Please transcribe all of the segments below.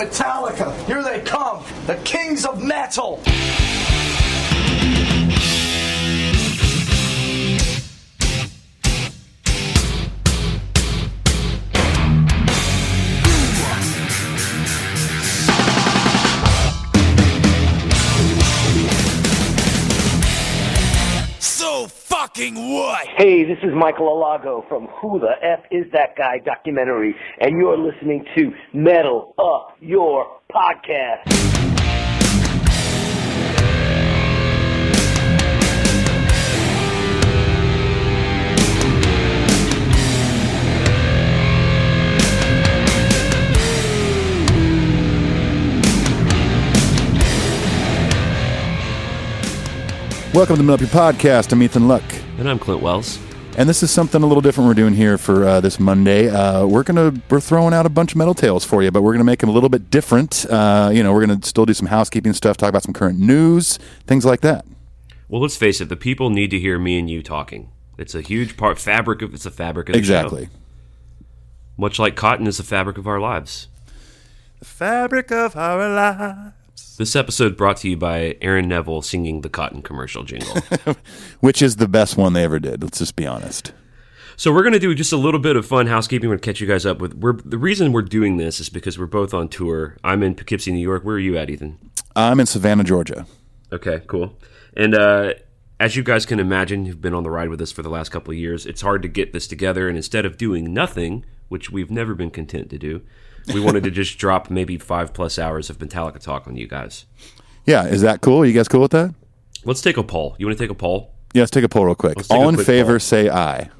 Metallica, here they come, the kings of metal. Hey, this is Michael Alago from Who the F Is That Guy documentary, and you're listening to Metal Up Your Podcast. Welcome to Metal Up Your Podcast. I'm Ethan Luck. And I'm Clint Wells. And this is something a little different we're doing here for uh, this Monday. Uh, we're gonna we're throwing out a bunch of metal tales for you, but we're gonna make them a little bit different. Uh, you know, we're gonna still do some housekeeping stuff, talk about some current news, things like that. Well, let's face it, the people need to hear me and you talking. It's a huge part fabric of it's a fabric of the Exactly. show. Much like cotton is the fabric of our lives. The fabric of our lives, This episode brought to you by Aaron Neville singing the cotton commercial jingle. which is the best one they ever did. Let's just be honest. so we're going to do just a little bit of fun housekeeping. We're going to catch you guys up with. We're, the reason we're doing this is because we're both on tour. I'm in Poughkeepsie, New York. Where are you at, Ethan? I'm in Savannah, Georgia. Okay, cool. And uh, as you guys can imagine, who've been on the ride with us for the last couple of years, it's hard to get this together. And instead of doing nothing, which we've never been content to do, we wanted to just drop maybe five plus hours of Metallica talk on you guys. Yeah, is that cool? You guys cool with that? Let's take a poll. You want to take a poll? Yeah, let's take a poll real quick. All in quick favor, poll. say aye.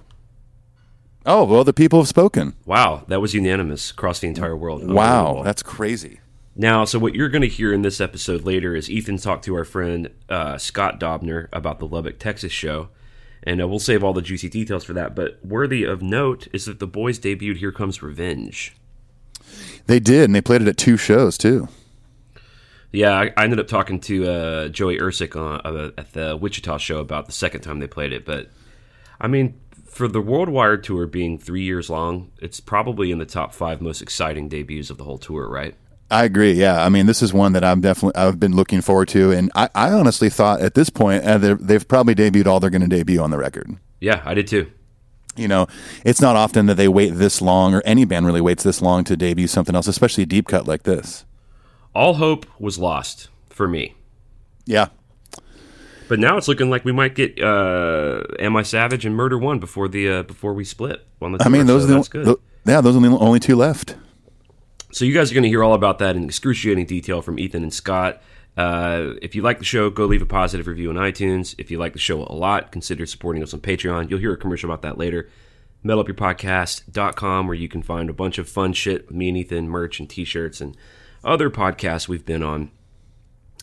Oh well, the people have spoken. Wow, that was unanimous across the entire world. Wow, that's crazy. Now, so what you're going to hear in this episode later is Ethan talked to our friend uh, Scott Dobner about the Lubbock, Texas show. And uh, we'll save all the juicy details for that. But worthy of note is that the boys debuted Here Comes Revenge. They did, and they played it at two shows too. Yeah, I, I ended up talking to uh, Joey Ursick on, uh, at the Wichita show about the second time they played it. But, I mean, for the WorldWired tour being three years long, it's probably in the top five most exciting debuts of the whole tour, right? I agree. Yeah, I mean, this is one that I'm definitely I've been looking forward to, and I, I honestly thought at this point uh, they've probably debuted all they're going to debut on the record. Yeah, I did too. You know, it's not often that they wait this long, or any band really waits this long to debut something else, especially a deep cut like this. All hope was lost for me. Yeah, But now it's looking like we might get uh, "Am I Savage" and "Murder One" before the uh, before we split on the. I mean those so are the, tho- yeah those are the only two left. So you guys are going to hear all about that in excruciating detail from Ethan and Scott. Uh, if you like the show, go leave a positive review on iTunes. If you like the show a lot, consider supporting us on Patreon. You'll hear a commercial about that later. MetalUpYourPodcast.com, where you can find a bunch of fun shit, me and Ethan, merch and t-shirts and other podcasts we've been on.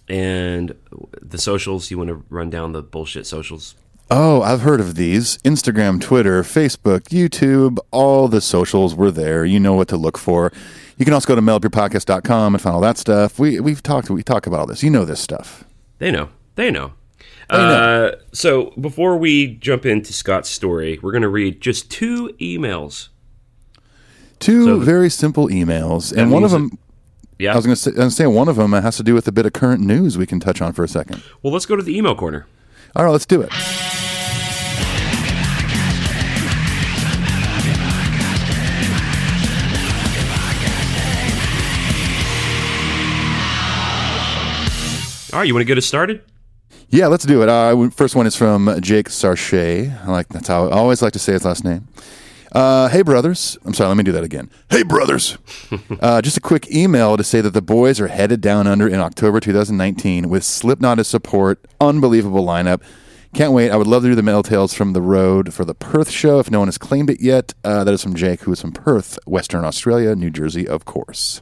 And the socials, you want to run down the bullshit socials? Oh, I've heard of these. Instagram, Twitter, Facebook, YouTube, all the socials were there. You know what to look for. You can also go to metalupyourpodcast.com and find all that stuff. We we've talked we talk about all this. You know this stuff. They know. They know. Uh, so before we jump into Scott's story, we're going to read just two emails. Two So the- very simple emails, and one of them Yeah. I was going to say, I was gonna say one of them has to do with a bit of current news we can touch on for a second. well, let's go to the email corner. All right, let's do it. All right, you want to get us started? Yeah, let's do it. Uh, first one is from Jake Sarche. I like that's how I always like to say his last name. Uh, hey brothers, I'm sorry. Let me do that again. Hey brothers, uh, just a quick email to say that the boys are headed down under in October 2019 with Slipknot as support. Unbelievable lineup. Can't wait. I would love to do the Metal Tales from the road for the Perth show if no one has claimed it yet. Uh, that is from Jake, who is from Perth, Western Australia, New Jersey, of course.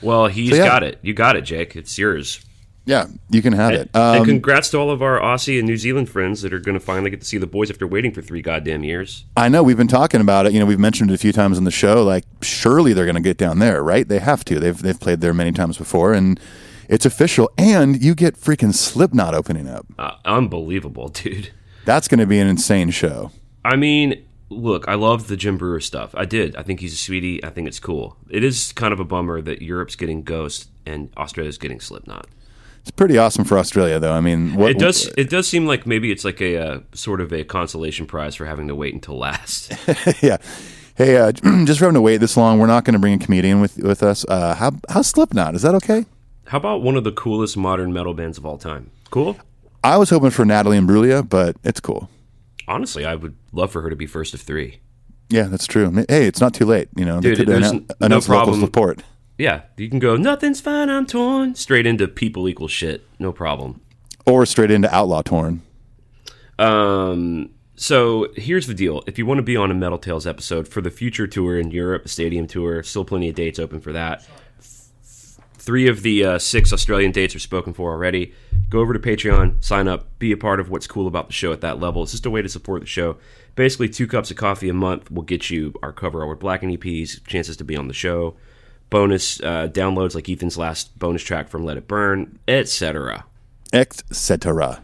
Well, he's So, yeah. got it. You got it, Jake. It's yours. Yeah, you can have it. and Um, congrats to all of our Aussie and New Zealand friends that are going to finally get to see the boys after waiting for three goddamn years. I know we've been talking about it. You know, we've mentioned it a few times on the show. Like, surely they're going to get down there, right? They have to. They've they've played there many times before, and it's official. And you get freaking Slipknot opening up. Uh, unbelievable, dude. That's going to be an insane show. I mean, look, I love the Jim Breuer stuff. I did. I think he's a sweetie. I think it's cool. It is kind of a bummer that Europe's getting Ghost and Australia's getting Slipknot. It's pretty awesome for Australia, though. I mean, what, It does. It does seem like maybe it's like a uh, sort of a consolation prize for having to wait until last. yeah. Hey, uh, just for having to wait this long, we're not going to bring a comedian with with us. Uh, how how's Slipknot? Is that okay? How about one of the coolest modern metal bands of all time? Cool. I was hoping for Natalie Imbruglia, but it's cool. Honestly, I would love for her to be first of three. Yeah, that's true. Hey, it's not too late. You know, Dude, they could there's announce, no announce local support. Yeah, you can go. Nothing's fine. I'm torn. Straight into people equal shit. No problem. Or straight into Outlaw Torn. Um, so here's the deal: if you want to be on a Metal Tales episode for the future tour in Europe, stadium tour, still plenty of dates open for that. Three of the uh, six Australian dates are spoken for already. Go over to Patreon, sign up, be a part of what's cool about the show at that level. It's just a way to support the show. Basically, two cups of coffee a month will get you our cover art with Black and EPs, chances to be on the show, bonus uh, downloads like Ethan's last bonus track from Let It Burn, etc. Etc.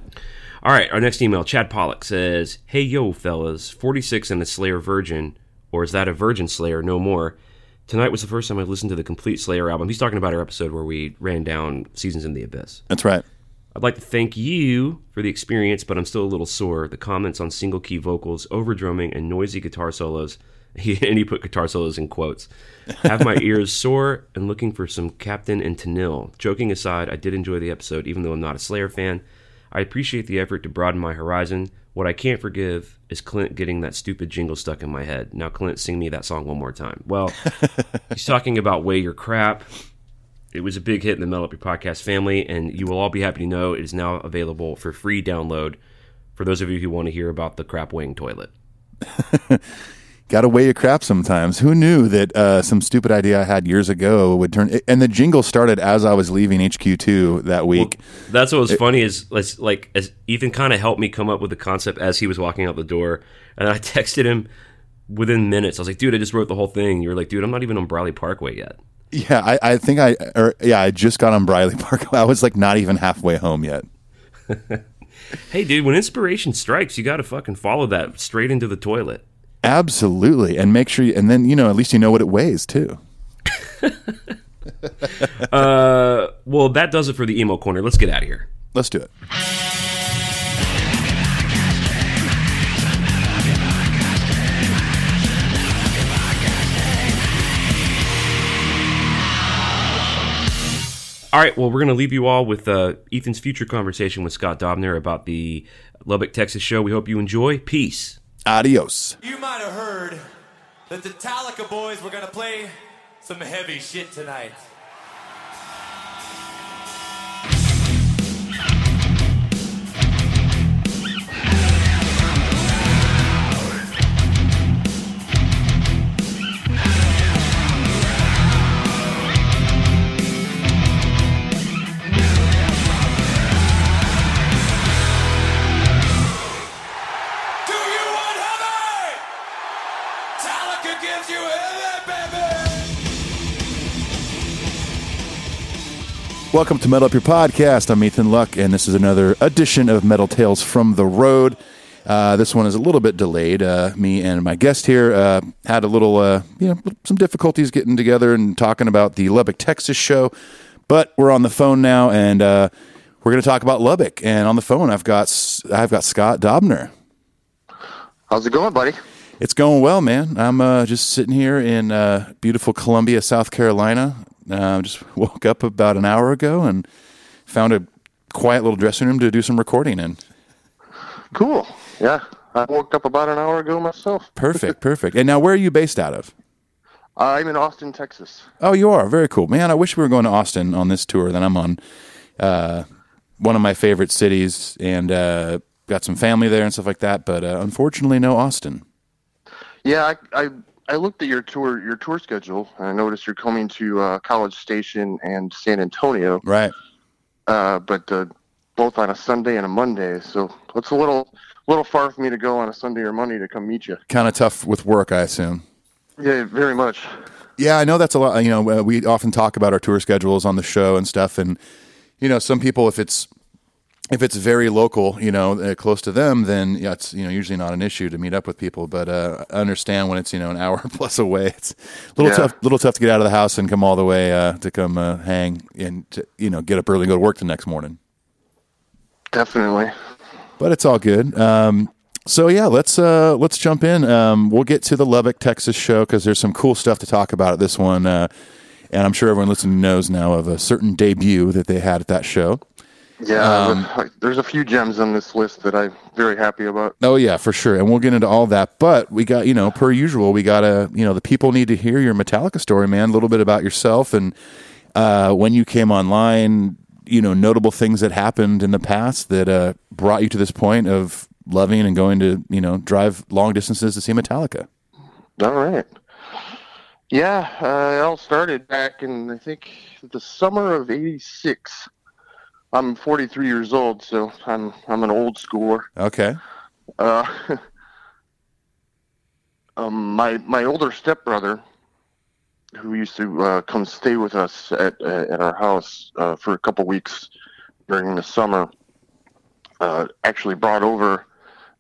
All right, our next email, Chad Pollock says, Hey yo, fellas, 46 and a Slayer virgin, or is that a virgin Slayer? No more. Tonight was the first time I listened to the complete Slayer album. He's talking about our episode where we ran down Seasons in the Abyss. That's right. I'd like to thank you for the experience, but I'm still a little sore. The comments on single key vocals, overdrumming, and noisy guitar solos. He, and he put guitar solos in quotes. Have my ears sore and looking for some Captain and Tennille. Joking aside, I did enjoy the episode, even though I'm not a Slayer fan. I appreciate the effort to broaden my horizon. What I can't forgive is Clint getting that stupid jingle stuck in my head. Now, Clint, sing me that song one more time. Well, he's talking about Weigh Your Crap. It was a big hit in the Metal Up Your Podcast family, and you will all be happy to know it is now available for free download for those of you who want to hear about the crap weighing toilet. Got to weigh your crap sometimes. Who knew that uh, some stupid idea I had years ago would turn? And the jingle started as I was leaving HQ2 that week. That's what was funny is is, like as Ethan kind of helped me come up with the concept as he was walking out the door, and I texted him within minutes. I was like, "Dude, I just wrote the whole thing." You were like, "Dude, I'm not even on Briley Parkway yet." yeah, I, I think I, or yeah, I just got on Briley Parkway. I was like not even halfway home yet. Hey, dude, when inspiration strikes, you got to fucking follow that straight into the toilet. Absolutely, and make sure, you, and then you know at least you know what it weighs too. Uh, well, that does it for the emo corner. Let's get out of here. Let's do it. All right, well, we're going to leave you all with uh, Ethan's future conversation with Scott Dobner about the Lubbock, Texas show. We hope you enjoy. Peace. Adios. You might have heard that the Talica boys were gonna play some heavy shit tonight. Welcome to Metal Up Your Podcast. I'm Ethan Luck, and this is another edition of Metal Tales from the Road. Uh, this one is a little bit delayed. Uh, me and my guest here uh, had a little, uh, you know, some difficulties getting together and talking about the Lubbock, Texas show. But we're on the phone now, and uh, we're going to talk about Lubbock. And on the phone, I've got I've got Scott Dobner. How's it going, buddy? It's going well, man. I'm uh, just sitting here in uh, beautiful Columbia, South Carolina. Uh, just woke up about an hour ago and found a quiet little dressing room to do some recording in. Cool. Yeah, I woke up about an hour ago myself. Perfect, perfect. And now, where are you based out of? I'm in Austin, Texas. Oh, you are very cool, man. I wish we were going to Austin on this tour that I'm on. Uh, one of my favorite cities, and uh, got some family there and stuff like that. But uh, unfortunately, no Austin. Yeah, I, I I looked at your tour your tour schedule and I noticed you're coming to uh, College Station and San Antonio, Right. uh, but uh, both on a Sunday and a Monday. So it's a little little far for me to go on a Sunday or Monday to come meet you. Kind of tough with work, I assume. Yeah, very much. Yeah, I know that's a lot. You know, uh, we often talk about our tour schedules on the show and stuff, and you know, some people, if it's if it's very local, you know, uh, close to them, then yeah, it's you know usually not an issue to meet up with people. But uh, I understand when it's you know an hour plus away, it's a little Yeah. tough, little tough to get out of the house and come all the way uh, to come uh, hang and to, you know get up early and go to work the next morning. Definitely. But it's all good. Um, so yeah, let's uh, let's jump in. Um, we'll get to the Lubbock, Texas show because there's some cool stuff to talk about at this one, uh, and I'm sure everyone listening knows now of a certain debut that they had at that show. Yeah, Um, but there's a few gems on this list that I'm very happy about. Oh yeah, for sure, and we'll get into all that. But we got you know, per usual, we got to you know, the people need to hear your Metallica story, man. A little bit about yourself and uh, when you came online. You know, notable things that happened in the past that uh, brought you to this point of loving and going to you know drive long distances to see Metallica. All right. Yeah, uh, it all started back in I think the summer of '86. I'm 43 years old, so I'm I'm an old schooler. Okay. Uh, um, my my older stepbrother, who used to uh, come stay with us at uh, at our house uh, for a couple weeks during the summer, uh, actually brought over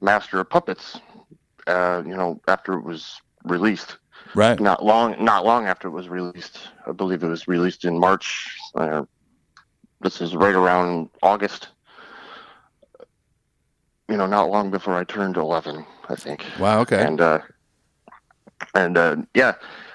Master of Puppets. Uh, you know, after it was released, Right. not long not long after it was released. I believe it was released in March. This is right around August. You know, not long before I turned 11, I think. Wow. Okay. And uh, and uh, yeah,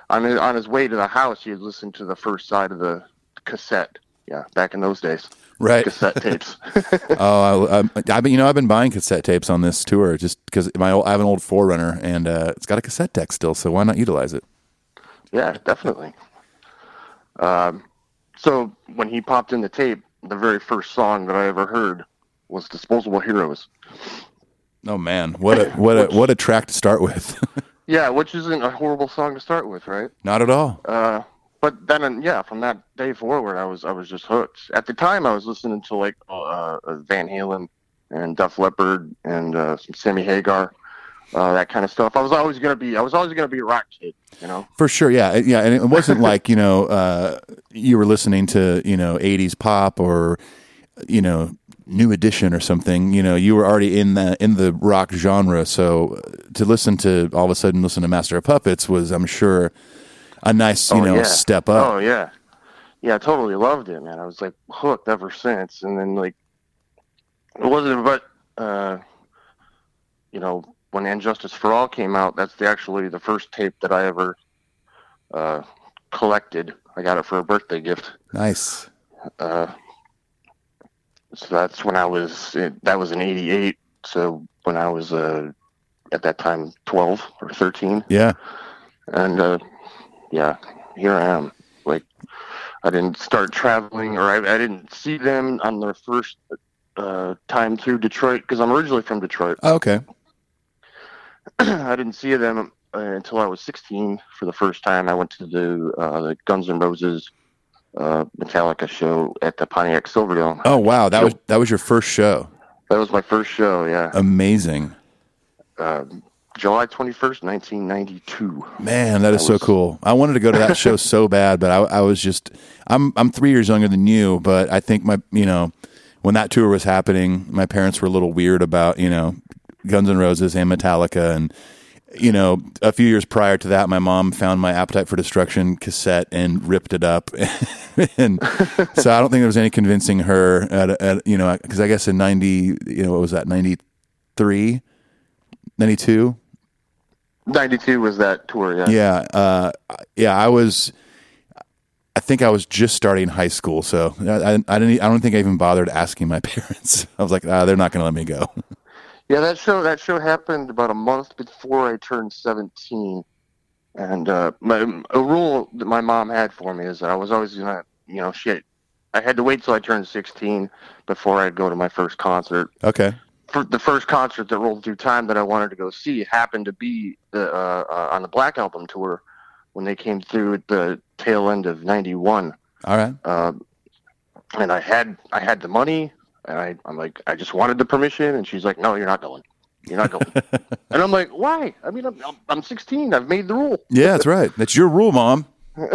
on his, on his way to the house, he had listened to the first side of the cassette. Yeah, back in those days, right. cassette tapes. Oh, I, I, I've been, you know, I've been buying cassette tapes on this tour just because my old, I have an old Forerunner and uh, it's got a cassette deck still, so why not utilize it? Yeah, definitely. Um, so when he popped in the tape, the very first song that I ever heard was "Disposable Heroes." Oh man, what a what a what a track to start with. Yeah, which isn't a horrible song to start with, right? not at all. Uh, but then, uh, yeah, from that day forward, I was I was just hooked. At the time, I was listening to like uh, uh, Van Halen and Def Leppard and uh, some Sammy Hagar, uh, that kind of stuff. I was always gonna be I was always gonna be a rock kid, you know. For sure, yeah, yeah, and it wasn't like you know uh, you were listening to you know '80s pop or you know New Edition or something. You know, you were already in the in the rock genre, so to listen to all of a sudden listen to Master of Puppets was, I'm sure, a nice you Oh, know yeah. step up. Oh yeah, yeah, I totally loved it, man. I was like hooked ever since. And then like, it wasn't but uh, you know when And Justice for All came out. That's the, actually the first tape that I ever uh, collected. I got it for a birthday gift. Nice. Uh, so that's when I was. That was in '88. So when I was uh, at that time 12 or 13 Yeah. and uh, yeah, here I am. Like, I didn't start traveling, or I, I didn't see them on their first uh, time through Detroit because I'm originally from Detroit. Oh, okay. I didn't see them uh, until I was 16 for the first time. I went to the, uh, the Guns N' Roses uh, Metallica show at the Pontiac Silverdome. Oh wow, that was that was your first show. That was my first show. Yeah, Amazing. um, July 21st, 1992. Man, that is That so cool. I wanted to go to that show so bad, but I, I was just I'm I'm three years younger than you, but I think my you know when that tour was happening, my parents were a little weird about you know Guns N' Roses and Metallica, and you know a few years prior to that, my mom found my Appetite for Destruction cassette and ripped it up, and so I don't think there was any convincing her at, at you know because I guess in ninety you know what was that 93, 92? 92 was that tour. Yeah. Yeah, uh, yeah. I was. I think I was just starting high school, so I, I, I didn't. I don't think I even bothered asking my parents. I was like, ah, they're not going to let me go. Yeah, that show that show happened about a month before I turned seventeen, and uh, my a rule that my mom had for me is that I was always gonna, you know, shit. I had to wait till I turned sixteen before I'd go to my first concert. Okay. For the first concert that rolled through time that I wanted to go see happened to be the, uh, uh, on the Black Album tour when they came through at the tail end of '91 All right. um, and I had I had the money, and I I'm like I just wanted the permission, and she's like, no, you're not going, you're not going, and I'm like, why? I mean, I'm I'm- I'm 16, I've made the rule. Yeah, that's right. That's your rule, mom.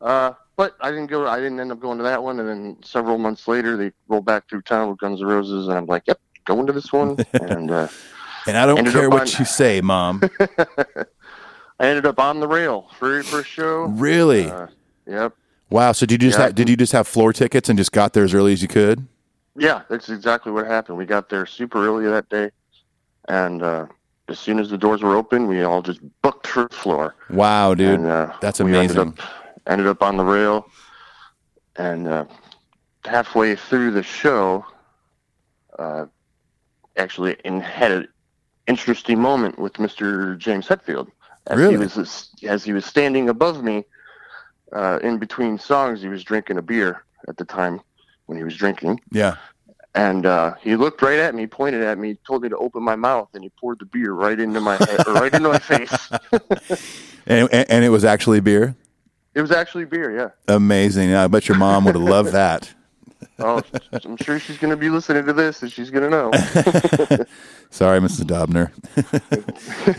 Uh, but I didn't go. I didn't end up going to that one. And then several months later, they rolled back through town with Guns N' Roses, and I'm like, "Yep, going to this one." and uh, And I don't care what on- you say, Mom. I ended up on the rail, very first show. really? Uh, yep. Wow. So did you just yeah. have, did you just have floor tickets and just got there as early as you could? Yeah, that's exactly what happened. We got there super early that day, and uh, as soon as the doors were open, we all just booked for the floor. Wow, dude. and, uh, That's we amazing. Ended up, ended up on the rail, and uh, halfway through the show, uh, actually, in, had an interesting moment with Mr. James Hetfield. As Really? He was, as he was standing above me, uh, in between songs, he was drinking a beer at the time when he was drinking. yeah. And uh, he looked right at me, pointed at me, told me to open my mouth, and he poured the beer right into my head, right into my face. And, and, and it was actually beer? It was actually beer, yeah. Amazing. I bet your mom would have loved that. Oh, I'm sure she's going to be listening to this, and she's going to know. Sorry, Mrs. Dobner.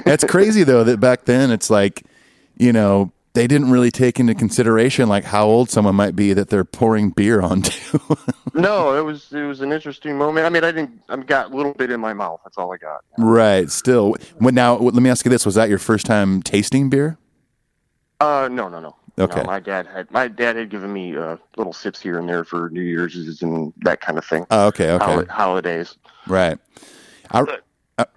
That's crazy though that back then it's like, you know, they didn't really take into consideration like how old someone might be that they're pouring beer onto. no, it was it was an interesting moment. I mean, I didn't. I got a little bit in my mouth. That's all I got. right. Still, when now let me ask you this: Was that your first time tasting beer? Uh, no, no, no. Okay. No, my dad had my dad had given me uh, little sips here and there for New Year's and that kind of thing. Oh, okay. Okay. Holi- holidays. Right. I, I,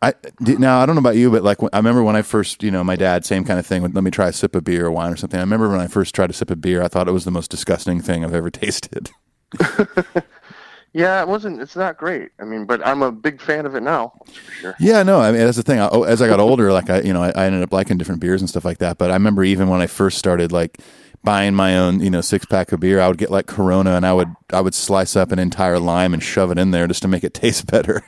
I now I don't know about you, but like I remember when I first, you know, my dad, same kind of thing. Let me try a sip of beer or wine or something. I remember when I first tried a sip of beer, I thought it was the most disgusting thing I've ever tasted. Yeah, it wasn't. It's not great. I mean, but I'm a big fan of it now. Sure. Yeah, no, I mean that's the thing. I, oh, as I got older, like I, you know, I, I ended up liking different beers and stuff like that. But I remember even when I first started, like buying my own, you know, six pack of beer, I would get like Corona, and I would, I would slice up an entire lime and shove it in there just to make it taste better.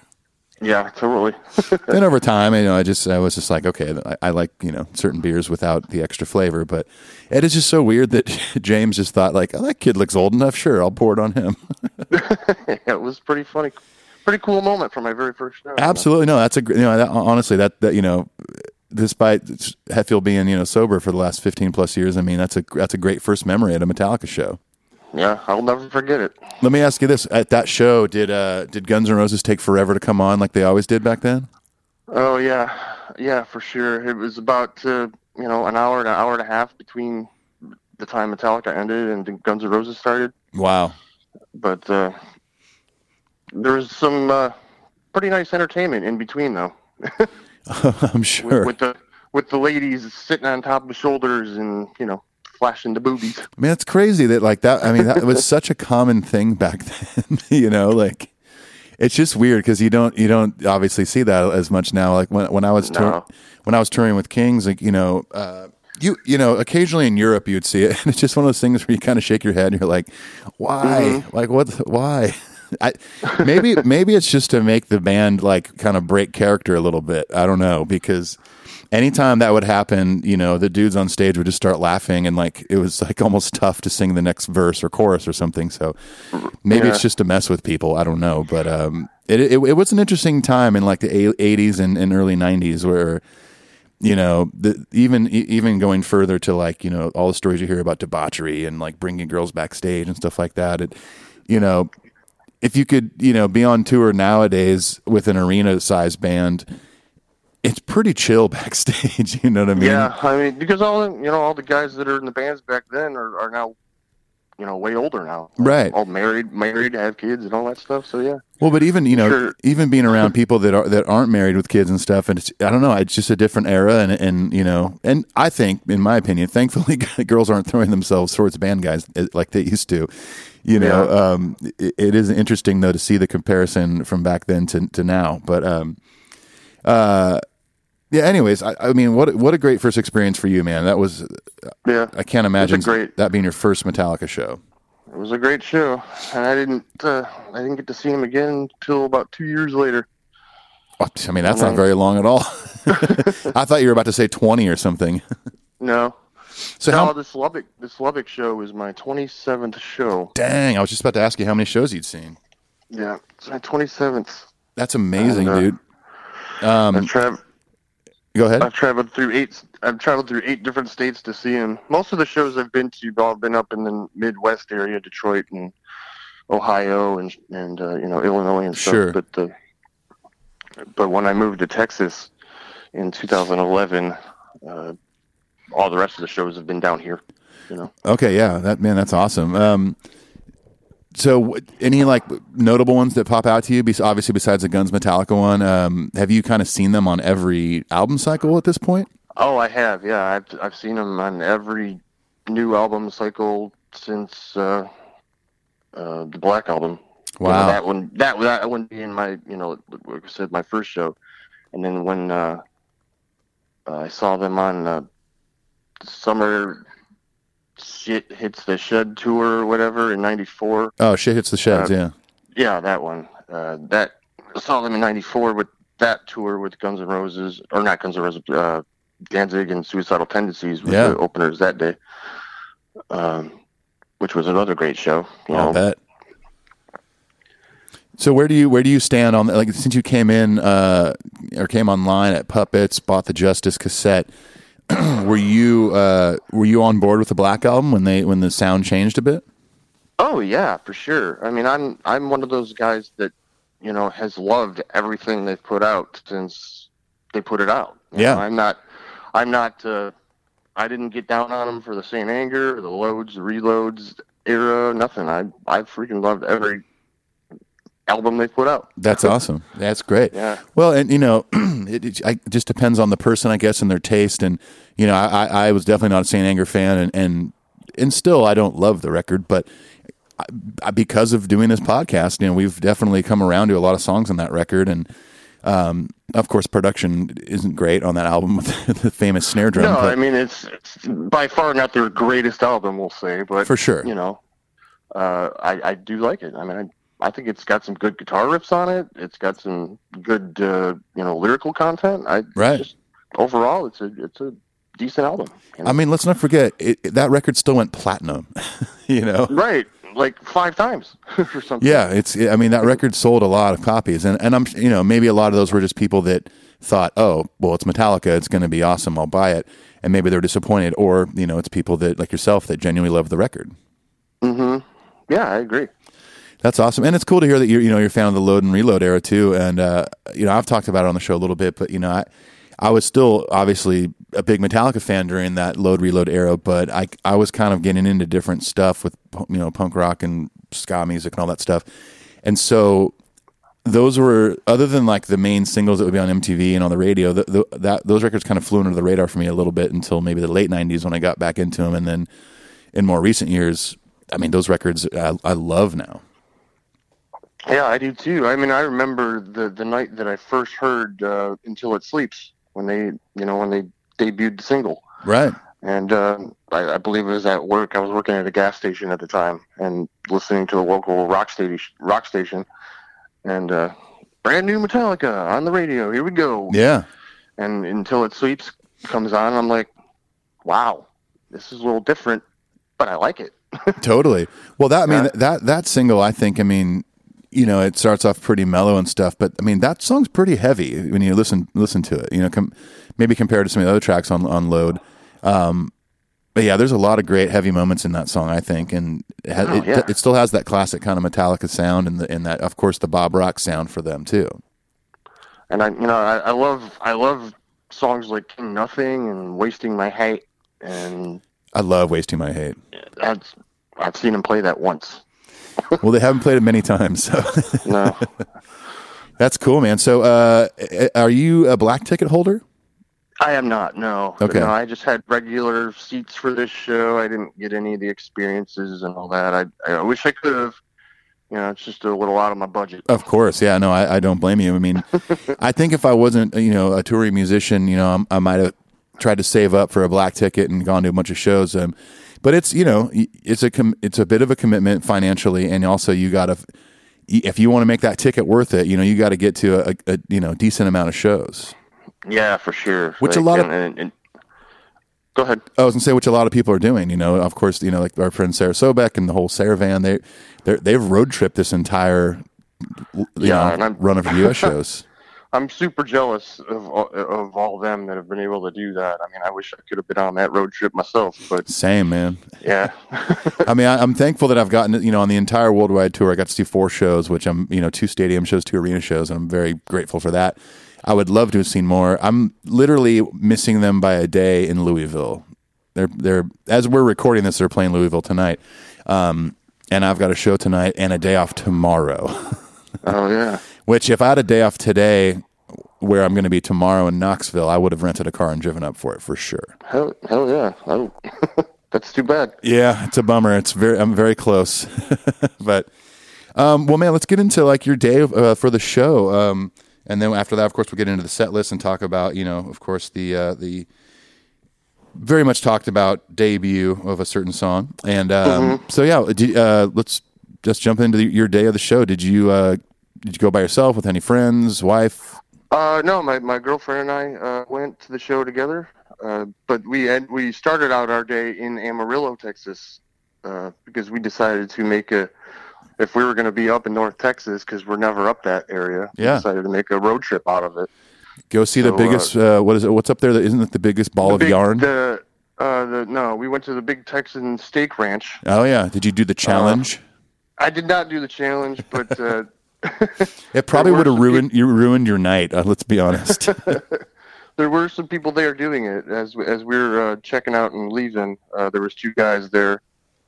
Yeah, totally. then over time, you know, I just, I was just like, okay, I, I like, you know, certain beers without the extra flavor. But it is just so weird that James just thought like, oh, that kid looks old enough. Sure, I'll pour it on him. it was pretty funny, pretty cool moment for my very first show. Absolutely, no, that's a, you know, that, honestly, that, that, you know, despite Hetfield being, you know, sober for the last 15 plus years, I mean, that's a, that's a great first memory at a Metallica show. Yeah, I'll never forget it. Let me ask you this: At that show, did uh, did Guns N' Roses take forever to come on, like they always did back then? Oh yeah, yeah, for sure. It was about uh, you know an hour and an hour and a half between the time Metallica ended and Guns N' Roses started. Wow. But uh, there was some uh, pretty nice entertainment in between, though. I'm sure. with the with the ladies sitting on top of shoulders and you know flashing the boobies. I mean, it's crazy that like that. I mean, that was such a common thing back then. you know, like it's just weird because you don't you don't obviously see that as much now. Like when when I was tour- No. when I was touring with Kings, like you know. Uh, you you know occasionally in Europe you'd see it and it's just one of those things where you kind of shake your head and you're like why like what why I maybe maybe it's just to make the band like kind of break character a little bit I don't know because anytime that would happen, you know, the dudes on stage would just start laughing and like it was like almost tough to sing the next verse or chorus or something. So maybe it's just to mess with people. I don't know, but um, it, it it was an interesting time in like the eighties and, and early nineties where you know the, even even going further to like you know all the stories you hear about debauchery and like bringing girls backstage and stuff like that. It you know if you could you know be on tour nowadays with an arena size band it's pretty chill backstage. You know what I mean? Yeah, I mean because all the, you know all the guys that are in the bands back then are, are now you know way older now. Right. All married, married, have kids and all that stuff. So yeah. Well, but even you know, Sure. even being around people that are that aren't married with kids and stuff, and it's I don't know, it's just a different era, and and you know, and I think, in my opinion, thankfully, girls aren't throwing themselves towards band guys eh, like they used to. You know, Yeah. um, it, it is interesting though to see the comparison from back then to to now, but um, uh, yeah. Anyways, I, I mean, what what a great first experience for you, man. That was Yeah. I can't imagine great- that being your first Metallica show. It was a great show, and I didn't uh, I didn't get to see him again until about two years later. Oh, I mean, that's not very long at all. I thought you were about to say twenty or something. No. So no, how? this Lubbock this Lubbock show is my twenty seventh show. Dang, I was just about to ask you how many shows you'd seen. Yeah, it's my twenty seventh. That's amazing, And, uh, dude. Um, Trav, Go ahead. I've traveled through eight. I've traveled through eight different states to see him. Most of the shows I've been to, have all been up in the Midwest area, Detroit and Ohio, and and uh, you know Illinois and stuff. Sure. But the but when I moved to Texas in 2011, uh, all the rest of the shows have been down here. You know. Okay, yeah, that man, that's awesome. Um, so, any like notable ones that pop out to you? Obviously, besides the Guns Metallica one, um, have you kind of seen them on every album cycle at this point? Oh, I have. Yeah, I've I've seen them on every new album cycle since uh, uh, the Black album. You know, Wow. that one that that one being my you know like I said my first show, and then when uh, uh, I saw them on uh, summer shit hits the shed tour or whatever in '94. Oh, shit hits the sheds. Uh, yeah. Yeah, that one. Uh, that I saw them in '94 with that tour with Guns N' Roses, or not Guns N' Roses, uh, Danzig and Suicidal Tendencies was Yeah. the openers that day, um, which was another great show. You I'll know, bet. So where do you where do you stand on like since you came in uh, or came online at Puppets, bought the Justice cassette? were you uh, were you on board with the Black album when they when the sound changed a bit? Oh yeah, for sure. I mean, I'm I'm one of those guys that you know has loved everything they've put out since they put it out. You Yeah. know, I'm not. I'm not. Uh, I didn't get down on them for the Saint Anger, the loads, the reloads era. Nothing. I I freaking loved every album they put out. That's awesome. That's great. Yeah. Well, and you know, it, it, I, just depends on the person, I guess, and their taste. And you know, I, I I was definitely not a Saint Anger fan, and and and still, I don't love the record, but I, I- because of doing this podcast, you know, we've definitely come around to a lot of songs on that record, and um, of course, production isn't great on that album with the famous snare drum. No, but- I mean it's, it's by far not their greatest album, we'll say, but For sure. you know, uh, I I do like it. I mean, I I think it's got some good guitar riffs on it. It's got some good uh, you know lyrical content. I Right. Just, overall, it's a it's a decent album. you know? I mean, let's not forget it, it- that record still went platinum. you know, right, like five times or something. Yeah, it's. I mean, that record sold a lot of copies, and and I'm you know maybe a lot of those were just people that thought, oh, well, it's Metallica, it's going to be awesome, I'll buy it, and maybe they're disappointed, or you know, it's people that like yourself that genuinely love the record. Hmm. yeah, I agree. That's awesome, and it's cool to hear that you're you know you're a fan of the load and reload era too. And uh, you know, I've talked about it on the show a little bit, but you know, I I was still obviously a big Metallica fan during that load reload era, but I I was kind of getting into different stuff with you know punk rock and ska music and all that stuff, and so those were other than like the main singles that would be on MTV and on the radio. The, the, that those records kind of flew under the radar for me a little bit until maybe the late '90s when I got back into them, and then in more recent years, I mean, those records I, I love now. Yeah, I do too. I mean, I remember the the night that I first heard uh, "Until It Sleeps" when they, you know, when they debuted the single, Right. and uh, I, I believe it was at work. I was working at a gas station at the time and listening to a local rock station, rock station, and uh, brand new Metallica on the radio. Here we go. Yeah. And "Until It Sleeps" comes on. I'm like, wow, this is a little different, but I like it. totally. Well, that I mean Yeah. that that single, I think. I mean, you know, it starts off pretty mellow and stuff, but I mean that song's pretty heavy when you listen listen to it. You know, com- maybe compared to some of the other tracks on on Load. Um, but yeah, there's a lot of great heavy moments in that song, I think, and it, has, Oh, it, yeah. it still has that classic kind of Metallica sound, and the and that of course the Bob Rock sound for them too. and I, you know, I, I love, I love songs like "King Nothing" and "Wasting My Hate," and I love "Wasting My Hate." that's, I've seen him play that once. Well, they haven't played it many times, so No, that's cool, man. So, uh, are you a black ticket holder? I am not. No, Okay. No, I just had regular seats for this show. I didn't get any of the experiences and all that. I, I wish I could have. You know, it's just a little out of my budget. Of course, yeah. No, I, I don't blame you. I mean, I think if I wasn't, you know, a touring musician, you know, I'm, I might have tried to save up for a black ticket and gone to a bunch of shows. Um, but it's, you know, it's a com- it's a bit of a commitment financially, and also you got to, if you want to make that ticket worth it, you know, you got to get to a, a you know decent amount of shows. Yeah, for sure. Which a lot of- and, and, go ahead. I was gonna say which a lot of people are doing. You know, of course, you know, like our friend Sarah Sobek and the whole Saravan. They they they've road tripped this entire you Yeah, know, run of U.S. shows. I'm super jealous of all- of all them that have been able to do that. I mean, I wish I could have been on that road trip myself, but Same, man. yeah, I mean, I, I'm thankful that I've gotten, you know, on the entire WorldWired tour, I got to see four shows, which I'm, you know, two stadium shows, two arena shows, and I'm very grateful for that. I would love to have seen more. I'm literally missing them by a day in Louisville. They're, they're, as we're recording this, they're playing Louisville tonight. Um, and I've got a show tonight and a day off tomorrow, oh yeah, which if I had a day off today, where I'm going to be tomorrow in Knoxville, I would have rented a car and driven up for it for sure. hell, hell yeah. That's too bad. Yeah, it's a bummer. It's very I'm very close, but um, well, man, let's get into like your day uh, for the show, um, and then after that, of course, we'll get into the set list and talk about you know, of course, the uh, the very much talked about debut of a certain song, and um, so yeah, did, uh, let's just jump into the, your day of the show. Did you uh, did you go by yourself with any friends, wife? Uh, no, my, my girlfriend and I uh, went to the show together, uh, but we had, we started out our day in Amarillo, Texas, uh, because we decided to make a if we were going to be up in North Texas because we're never up that area. we Yeah. decided to make a road trip out of it. Go see the So, uh, biggest. Uh, what is it? What's up there? That isn't it the biggest ball The of big- yarn? The, uh, the no, we went to the big Texan steak ranch. oh yeah. Did you do the challenge? I did not do the challenge, but uh, It probably would have ruined you ruined your night. Uh, let's be honest. there were some people there doing it as as we were uh, checking out and leaving. Uh, there was two guys there.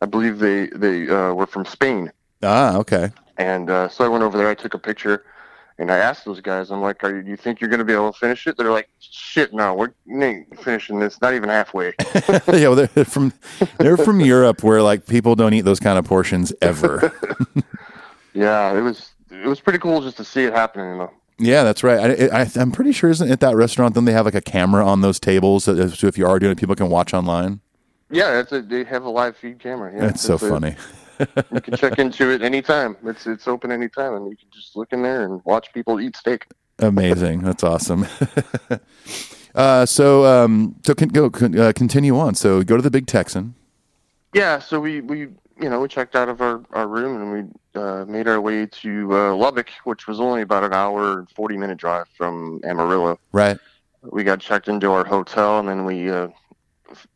I believe they they uh, were from Spain, ah, okay. and uh, so I went over there. I took a picture, and I asked those guys. I'm like, "Are you, do you think you're going to be able to finish it?" They're like, "Shit, no, we're finishing this. Not even halfway." yeah, well, they're from they're from Europe, where like people don't eat those kind of portions ever. yeah, it was it was pretty cool just to see it happening. You know. yeah, that's right. I, I, I'm pretty sure isn't at that restaurant? Then they have like a camera on those tables, so if you are doing it, people can watch online. Yeah, that's a, they have a live feed camera. Yeah, That's so a- funny. you can check into it anytime. It's it's open anytime, and you can just look in there and watch people eat steak. Amazing. That's awesome. uh, so um, so can go con, uh, continue on. So go to the Big Texan. Yeah, so we, we you know we checked out of our, our room made our way to uh, Lubbock, which was only about an hour and forty minute drive from Amarillo. Right. We got checked into our hotel, and then we uh, f-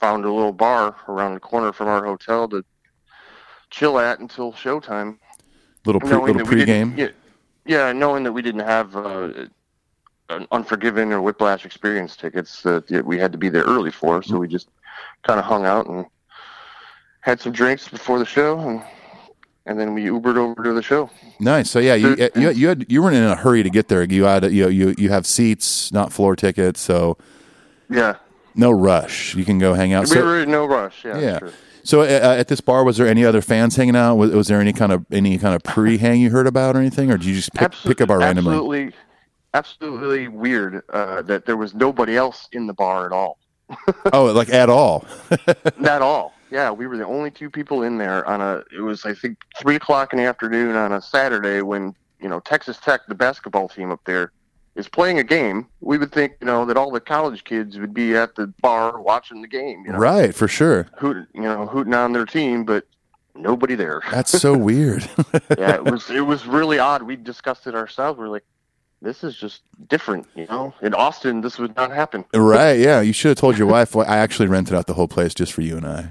found a little bar around the corner from our hotel to chill at until showtime. Little pre, knowing little pregame. Yeah, yeah, knowing that we didn't have uh, an Unforgiven or Whiplash experience tickets that we had to be there early for, so we just kind of hung out and had some drinks before the show, and and then we Ubered over to the show. Nice. So yeah, you you you, had, you weren't in a hurry to get there. You had you you you have seats, not floor tickets, so Yeah, no rush. You can go hang out. we So, were in no rush. Yeah, yeah. sure. So uh, at this bar, was there any other fans hanging out? Was, was there any kind of any kind of pre-hang you heard about or anything, or did you just pick, pick a bar randomly? Absolutely, absolutely weird uh, that there was nobody else in the bar at all. Oh, like at all? Not all. Yeah, we were the only two people in there on a. It was I think three o'clock in the afternoon on a Saturday when you know Texas Tech, the basketball team up there, is playing a game. We would think you know that all the college kids would be at the bar watching the game. You know, Right, for sure. hoot, you know, hooting on their team, but nobody there. That's so weird. yeah, it was it was really odd. We discussed it ourselves. We are like, this is just different. You know, in Austin, this would not happen. right? Yeah, you should have told your wife. I actually rented out the whole place just for you and I.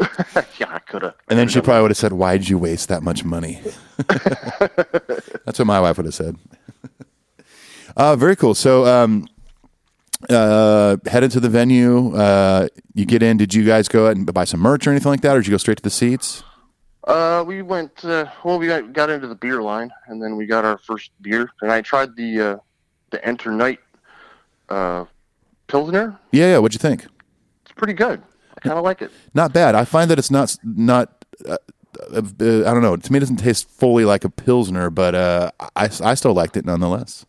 yeah, I could have. And then she probably would have said, "Why'd you waste that much money?" That's what my wife would have said. Uh, very cool. So, um, uh, headed to the venue. Uh, you get in. Did you guys go out and buy some merch or anything like that, or did you go straight to the seats? Uh, we went. Uh, well, we got, got into the beer line, and then we got our first beer. And I tried the uh, the Enter Night uh, Pilsner. Yeah, yeah. What'd you think? It's pretty good. I kind of like it. Not bad. I find that it's not not. Uh, uh, uh, I don't know. To me, it doesn't taste fully like a pilsner, but uh, I I still liked it nonetheless.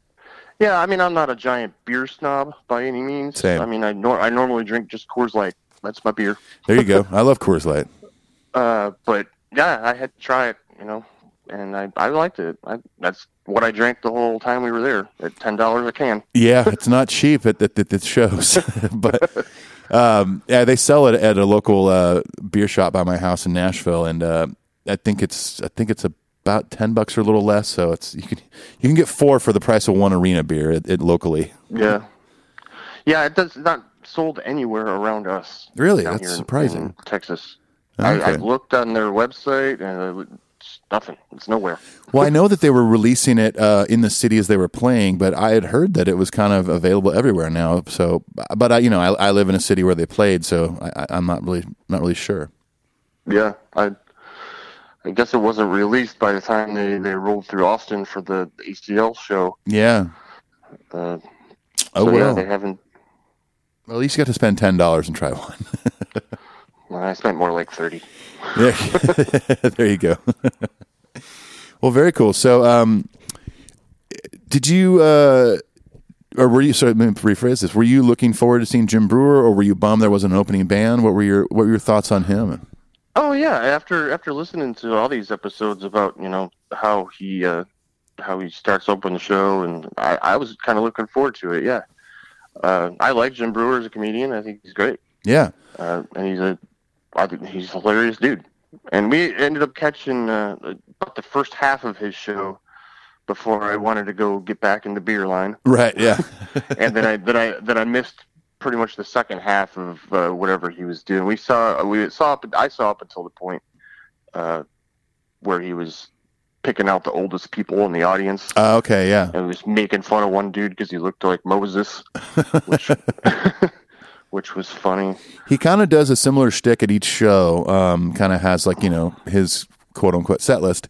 Yeah, I mean, I'm not a giant beer snob by any means. Same. I mean, I nor- I normally drink just Coors Light. That's my beer. There you go. I love Coors Light. Uh, but yeah, I had to try it, you know, and I, I liked it. I, that's what I drank the whole time we were there at ten dollars a can. Yeah, it's not cheap at at, at, at shows, but um, yeah, they sell it at a local uh, beer shop by my house in Nashville, and uh, I think it's I think it's about ten bucks or a little less. So it's you can you can get four for the price of one arena beer at, at locally. Yeah, yeah. It does not sold anywhere around us. Really? That's here in- surprising. in Texas. I, I looked on their website and it's nothing. It's nowhere. Well, I know that they were releasing it uh, in the city as they were playing, but I had heard that it was kind of available everywhere now. So, but I, you know, I, I live in a city where they played, so I, I'm not really not really sure. Yeah, I. I guess it wasn't released by the time they, they rolled through Austin for the ACL show. Yeah. Uh, Oh so yeah, well. they haven't. Well, at least you got to spend ten dollars and try one. well, I spent more like thirty. Yeah. there you go. well, very cool. So, um, did you, uh, or were you? Sorry, let me rephrase this. Were you looking forward to seeing Jim Breuer, or were you bummed there wasn't an opening band? What were your What were your thoughts on him? Oh yeah, after after listening to all these episodes about you know how he uh, how he starts open the show, and I, I was kind of looking forward to it. Yeah, uh, I like Jim Breuer as a comedian. I think he's great, Yeah. uh, and he's a I think he's a hilarious dude. And we ended up catching uh, about the first half of his show before I wanted to go get back in the beer line, Right. Yeah. and then I then I then I missed pretty much the second half of uh, whatever he was doing. We saw we saw up I saw up until the point uh, where he was picking out the oldest people in the audience Uh, okay. Yeah. and was making fun of one dude because he looked like Moses, which which was funny. He kind of does a similar shtick at each show. Um, kind of has like you know his quote unquote set list,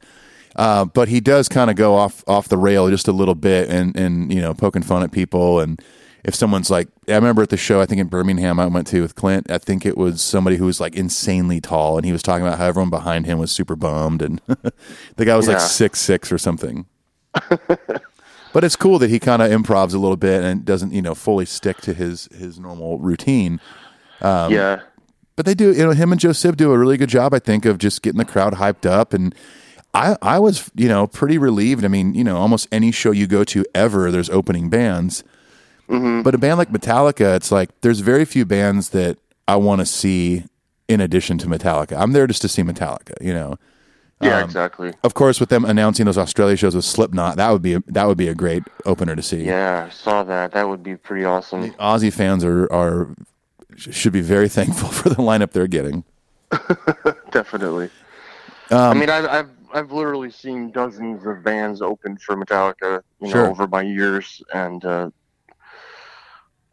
uh, but he does kind of go off off the rail just a little bit, and and you know poking fun at people. And if someone's like, I remember at the show I think in Birmingham I went to with Clint, I think it was somebody who was like insanely tall, and he was talking about how everyone behind him was super bummed, and the guy was like six six or something. But it's cool that he kind of improvs a little bit and doesn't, you know, fully stick to his his normal routine. Um, yeah, But they do, you know, him and Joe Sib do a really good job, I think, of just getting the crowd hyped up. And I, I was, you know, pretty relieved. I mean, you know, almost any show you go to ever, there's opening bands. But a band like Metallica, it's like there's very few bands that I want to see in addition to Metallica. I'm there just to see Metallica, you know. Yeah, Um, exactly. Of course, with them announcing those Australia shows with Slipknot, that would be a, that would be a great opener to see. Yeah, I saw that. That would be pretty awesome. The Aussie fans are are should be very thankful for the lineup they're getting. Definitely. Um, I mean, I've, I've I've literally seen dozens of bands open for Metallica, you know, Sure. over my years, and uh,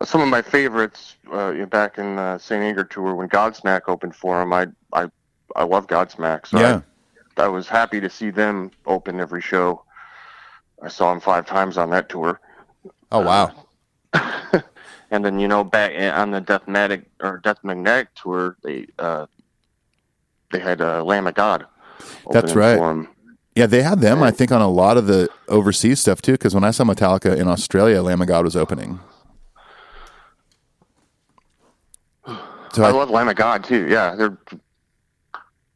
some of my favorites uh, back in the Saint Anger tour when Godsmack opened for them. I I I love Godsmack, so Yeah. I, was happy to see them open every show. I saw them five times on that tour. Oh wow. And then you know back on the Death Magnetic or Death Magnetic tour, they uh, they had uh, Lamb of God. That's right. Yeah, they had them. I think on a lot of the overseas stuff too. Because when I saw Metallica in Australia, Lamb of God was opening. So I I, love Lamb of God too. Yeah, they're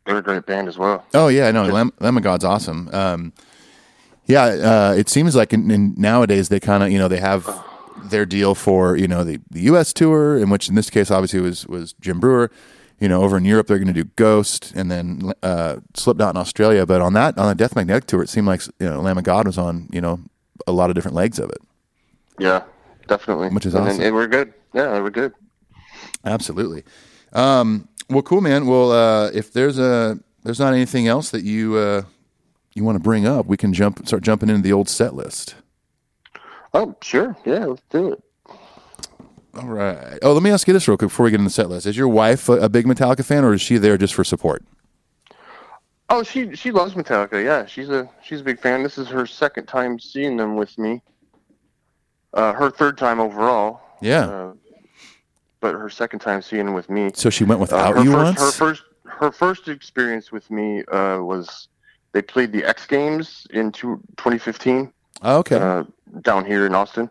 they're a great band as well. oh yeah, no, Lamb, Lamb of God's awesome. Um, yeah, uh, it seems like in, in nowadays they kind of you know they have their deal for you know the, the U.S. tour, in which in this case obviously was was Jim Breuer. You know, over in Europe they're going to do Ghost and then uh, Slipknot in Australia. But on that on the Death Magnetic tour, it seemed like you know Lamb of God was on you know a lot of different legs of it. Yeah, definitely. Which is and awesome. And we're good. Yeah, we're good. Absolutely. Um, well, cool, man. Well, uh, if there's a there's not anything else that you uh, you want to bring up, we can jump start jumping into the old set list. Oh, sure. Yeah, let's do it. All right. Oh, let me ask you this real quick before we get into the set list. Is your wife a, a big Metallica fan, or is she there just for support? Oh, she she loves Metallica. Yeah, she's a she's a big fan. This is her second time seeing them with me. Uh, her third time overall. Yeah. Uh, but her second time seeing with me. So she went Uh, without her you first, once. Her first, her first experience with me uh, was they played the X Games in two, 2015 Oh, okay. uh, down here in Austin,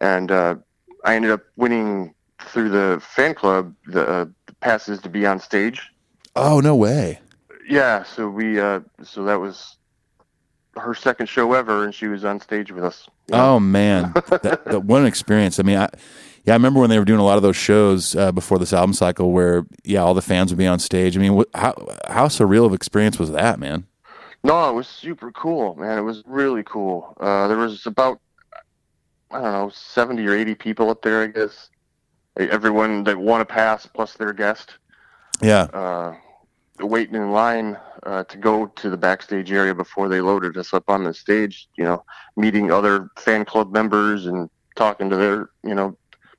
and uh, I ended up winning through the fan club the, uh, the passes to be on stage. oh, no way. Yeah, so we, uh, so that was her second show ever, and she was on stage with us. Oh man, that, that, what an experience! I mean, I, yeah, I remember when they were doing a lot of those shows uh, before this album cycle, where yeah, all the fans would be on stage. I mean, wh- how how surreal of experience was that, man? No, it was super cool, man. It was really cool. Uh, there was about I don't know seventy or eighty people up there, I guess. Everyone that won a pass plus their guest. Yeah. Uh, waiting in line uh, to go to the backstage area before they loaded us up on the stage. You know, meeting other fan club members and talking to their you know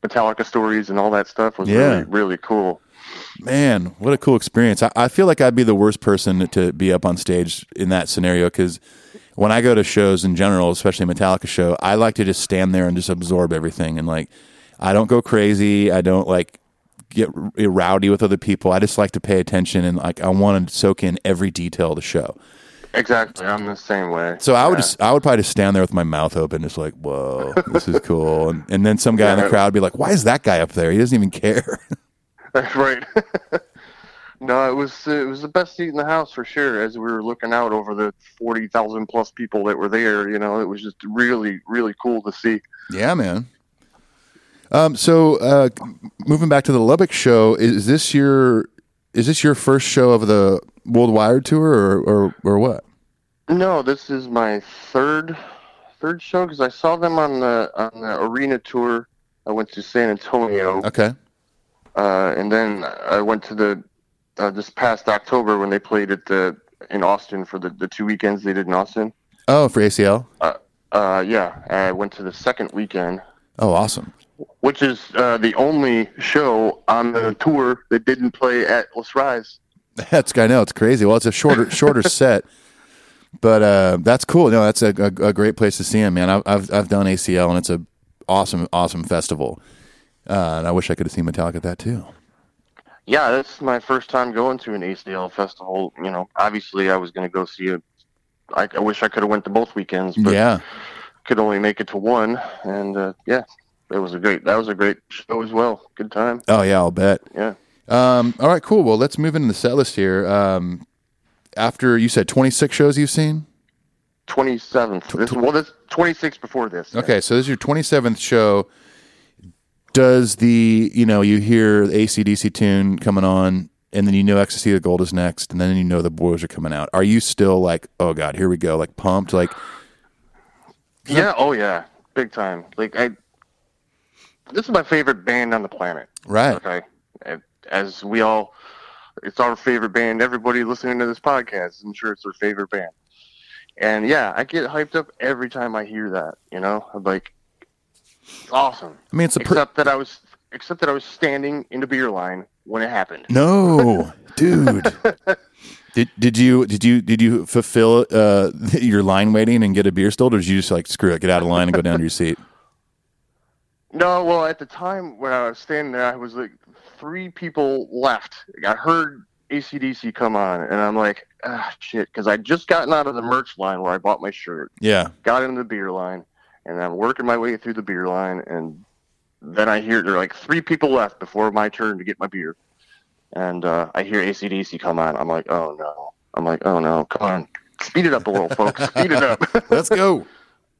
Metallica stories and all that stuff was Yeah. really really cool. Man, what a cool experience. I, I feel like I'd be the worst person to be up on stage in that scenario because when I go to shows in general, especially a Metallica show, I like to just stand there and just absorb everything. And like, I don't go crazy. I don't like get rowdy with other people. I just like to pay attention and like, I want to soak in every detail of the show. Exactly, I'm the same way. So I would Yeah. just, I would probably just stand there with my mouth open, just like, whoa, this is cool. And, and then some guy in the crowd would be like, why is that guy up there? He doesn't even care. That's right. no, it was it was the best seat in the house for sure. As we were looking out over the forty thousand plus people that were there, you know, it was just really really cool to see. Yeah, man. Um, so uh, moving back to the Lubbock show, is this your is this your first show of the WorldWired tour, or or, or what? No, this is my third third show because I saw them on the on the arena tour. I went to San Antonio, Okay, uh, and then I went to the uh, this past October when they played at the in Austin for the, the two weekends they did in Austin. oh for ACL. Uh, yeah, I went to the second weekend, Oh, awesome. which is uh, the only show on the tour that didn't play Atlas Rise. That's I know it's crazy. Well, it's a shorter shorter set, but uh, that's cool. No, that's a, a, a great place to see him, man. I've, I've I've done ACL, and it's a awesome awesome festival. Uh, and I wish I could have seen Metallica at that too. Yeah, that's my first time going to an ACL festival. You know, obviously I was going to go see it. I, I wish I could have went to both weekends, but yeah. could only make it to one. And uh, yeah, it was a great. That was a great show as well. Good time. Oh yeah, I'll bet. Yeah. Um, all right, cool. Well, let's move into the set list here. Um, after you said 26 shows you've seen. Twenty seventh. This well, this twenty six before this. Okay, so this is your 27th show. Does the, you know, you hear the ACDC tune coming on, and then you know Ecstasy of Gold is next, and then you know the boys are coming out. Are you still like, oh God, here we go, like pumped? Like, Yeah. Oh yeah. Big time. Like I. This is my favorite band on the planet. right. Okay. As we all, it's our favorite band. Everybody listening to this podcast, I'm sure it's their favorite band. And yeah, I get hyped up every time I hear that. You know, I'm like, awesome. I mean, it's a pr- Except that I was, except that I was standing in the beer line when it happened. no, dude. Did, did you did you did you fulfill uh, your line waiting and get a beer still, or did you just like screw it, get out of line and go down to your seat? No, well, at the time when I was standing there, I was like three people left. I heard ACDC come on, and I'm like, ah, shit, because I'd just gotten out of the merch line where I bought my shirt. Yeah, got into the beer line, and I'm working my way through the beer line, and then I hear there are like three people left before my turn to get my beer, and uh, I hear ACDC come on. I'm like, oh no. I'm like, oh no, come on, speed it up a little, folks, speed it up. let's go.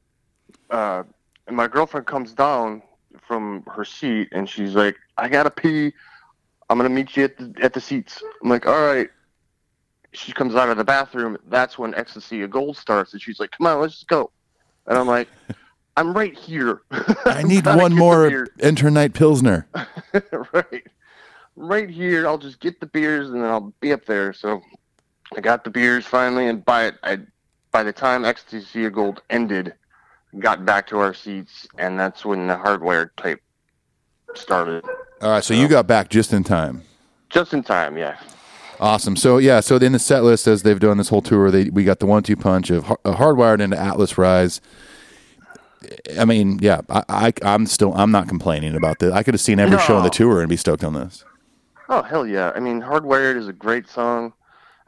uh, and my girlfriend comes down from her seat, and she's like, I gotta pee. I'm gonna meet you at the at the seats. I'm like, all right. She comes out of the bathroom. That's when Ecstasy of Gold starts, and she's like, "Come on, let's just go." And I'm like, "I'm right here. I need one more beer." Internight Pilsner. right, right here. I'll just get the beers, and then I'll be up there. So I got the beers finally, and by I by the time Ecstasy of Gold ended, got back to our seats, and that's when the Hardwired tape started. All right, so you got back just in time. Just in time, yeah. Awesome. So yeah, so in the set list as they've done this whole tour, they we got the one-two punch of Hardwired into Atlas Rise. I mean, yeah, I, I I'm still I'm not complaining about this. I could have seen every show on the tour and be stoked on this. Oh hell yeah! I mean, Hardwired is a great song.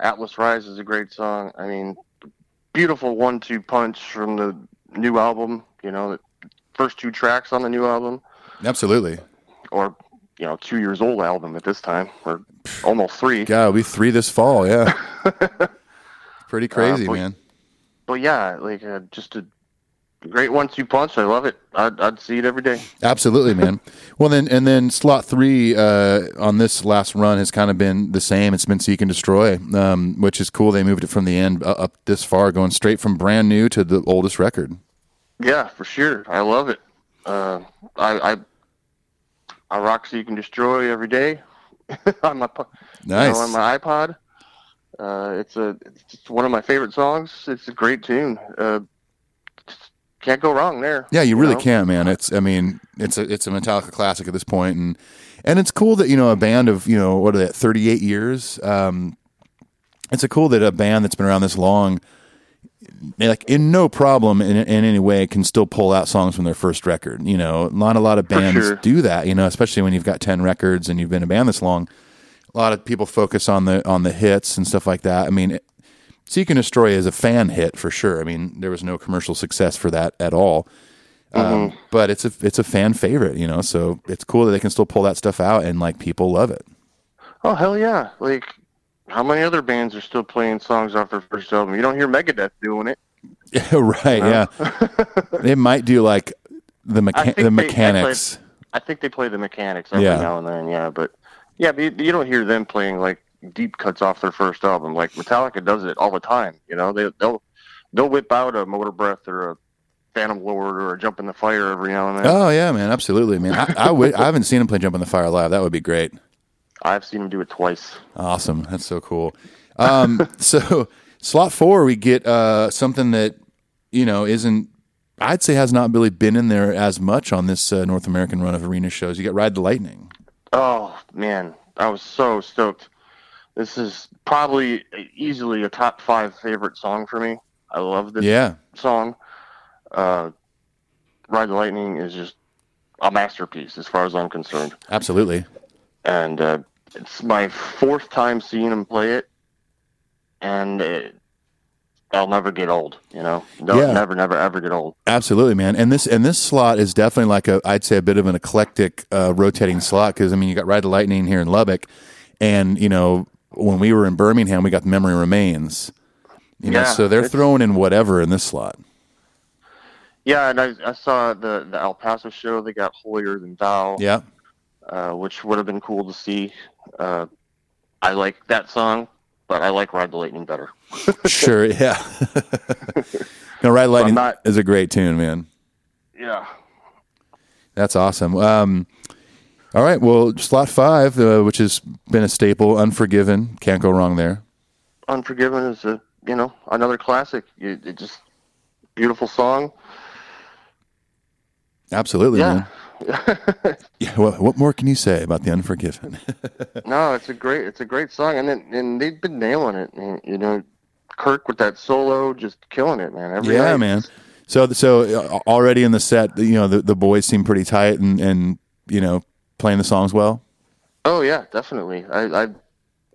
Atlas Rise is a great song. I mean, beautiful one-two punch from the new album. You know, the first two tracks on the new album, Absolutely. Or you know, two years old album at this time, or almost three. Yeah, it'll be three this fall. Yeah, pretty crazy, boy. man. But yeah, like uh, just a great one-two punch. I love it. I'd, I'd see it every day. Absolutely, man. well, then and then slot three uh, on this last run has kind of been the same. It's been seek and destroy, um, which is cool. They moved it from the end uh, up this far, going straight from brand new to the oldest record. Yeah, for sure. I love it. Uh, I, I I rock so you can Destroy every day on my po- you know, Nice. on my iPod. Uh, it's a it's just one of my favorite songs. It's a great tune. Uh, can't go wrong there. Yeah, you really know? can't, man. It's I mean, it's a it's a Metallica classic at this point, and and it's cool that you know a band of you know what are they, thirty eight years. Um, it's a cool that a band that's been around this long, like in no problem in, in any way, can still pull out songs from their first record. You know, not a lot of bands sure. do that. You know, especially when you've got ten records and you've been a band this long. A lot of people focus on the on the hits and stuff like that. I mean, Seek and Destroy is a fan hit for sure. I mean, there was no commercial success for that at all. Um, but it's a it's a fan favorite, you know. So it's cool that they can still pull that stuff out and like people love it. Oh hell yeah! Like how many other bands are still playing songs off their first album? You don't hear Megadeth doing it. right? Yeah. they might do like the mecha- the they- Mechanix. I think they play the Mechanix every Yeah. now and then. Yeah, but yeah, but you, don't hear them playing like deep cuts off their first album. Like Metallica does it all the time. You know, they they'll they'll whip out a Motor Breath or a Phantom Lord or a Jump in the Fire every now and then. Oh yeah, man, absolutely, man. I, I would. I haven't seen him play Jump in the Fire live. That would be great. I've seen him do it twice. Awesome. That's so cool. Um, so slot four, we get uh, something that you know isn't. I'd say has not really been in there as much on this uh, North American run of arena shows. You got Ride the Lightning. Oh man, I was so stoked. This is probably easily a top five favorite song for me. I love this Yeah, song. Uh, Ride the Lightning is just a masterpiece as far as I'm concerned. absolutely. And uh, it's my fourth time seeing him play it, and it, I'll never get old. You know, no, Yeah. never, never, ever get old. Absolutely, man. And this and this slot is definitely like a I'd say a bit of an eclectic uh, rotating slot because I mean you got Ride the Lightning here in Lubbock, and you know when we were in Birmingham we got Memory Remains. You know, Yeah, so they're throwing in whatever in this slot. Yeah, and I, I saw the the El Paso show. They got Holier Than Thou. Yeah, uh, which would have been cool to see. Uh, I like that song, but I like Ride the Lightning better. sure. Yeah. no, Ride the Lightning not- is a great tune, man. Yeah. That's awesome. Um, all right, well, slot five, uh, which has been a staple, Unforgiven, can't go wrong there. Unforgiven is a you know another classic. It, it just beautiful song. Absolutely, Yeah. man. Yeah. What, what more can you say about the Unforgiven? no, it's a great it's a great song, and then, and they've been nailing it. And, you know, Kirk with that solo, just killing it, man. Every yeah, night. man. So, so uh, already in the set, you know, the, the boys seem pretty tight and, and you know playing the songs well. Oh yeah, definitely. I, I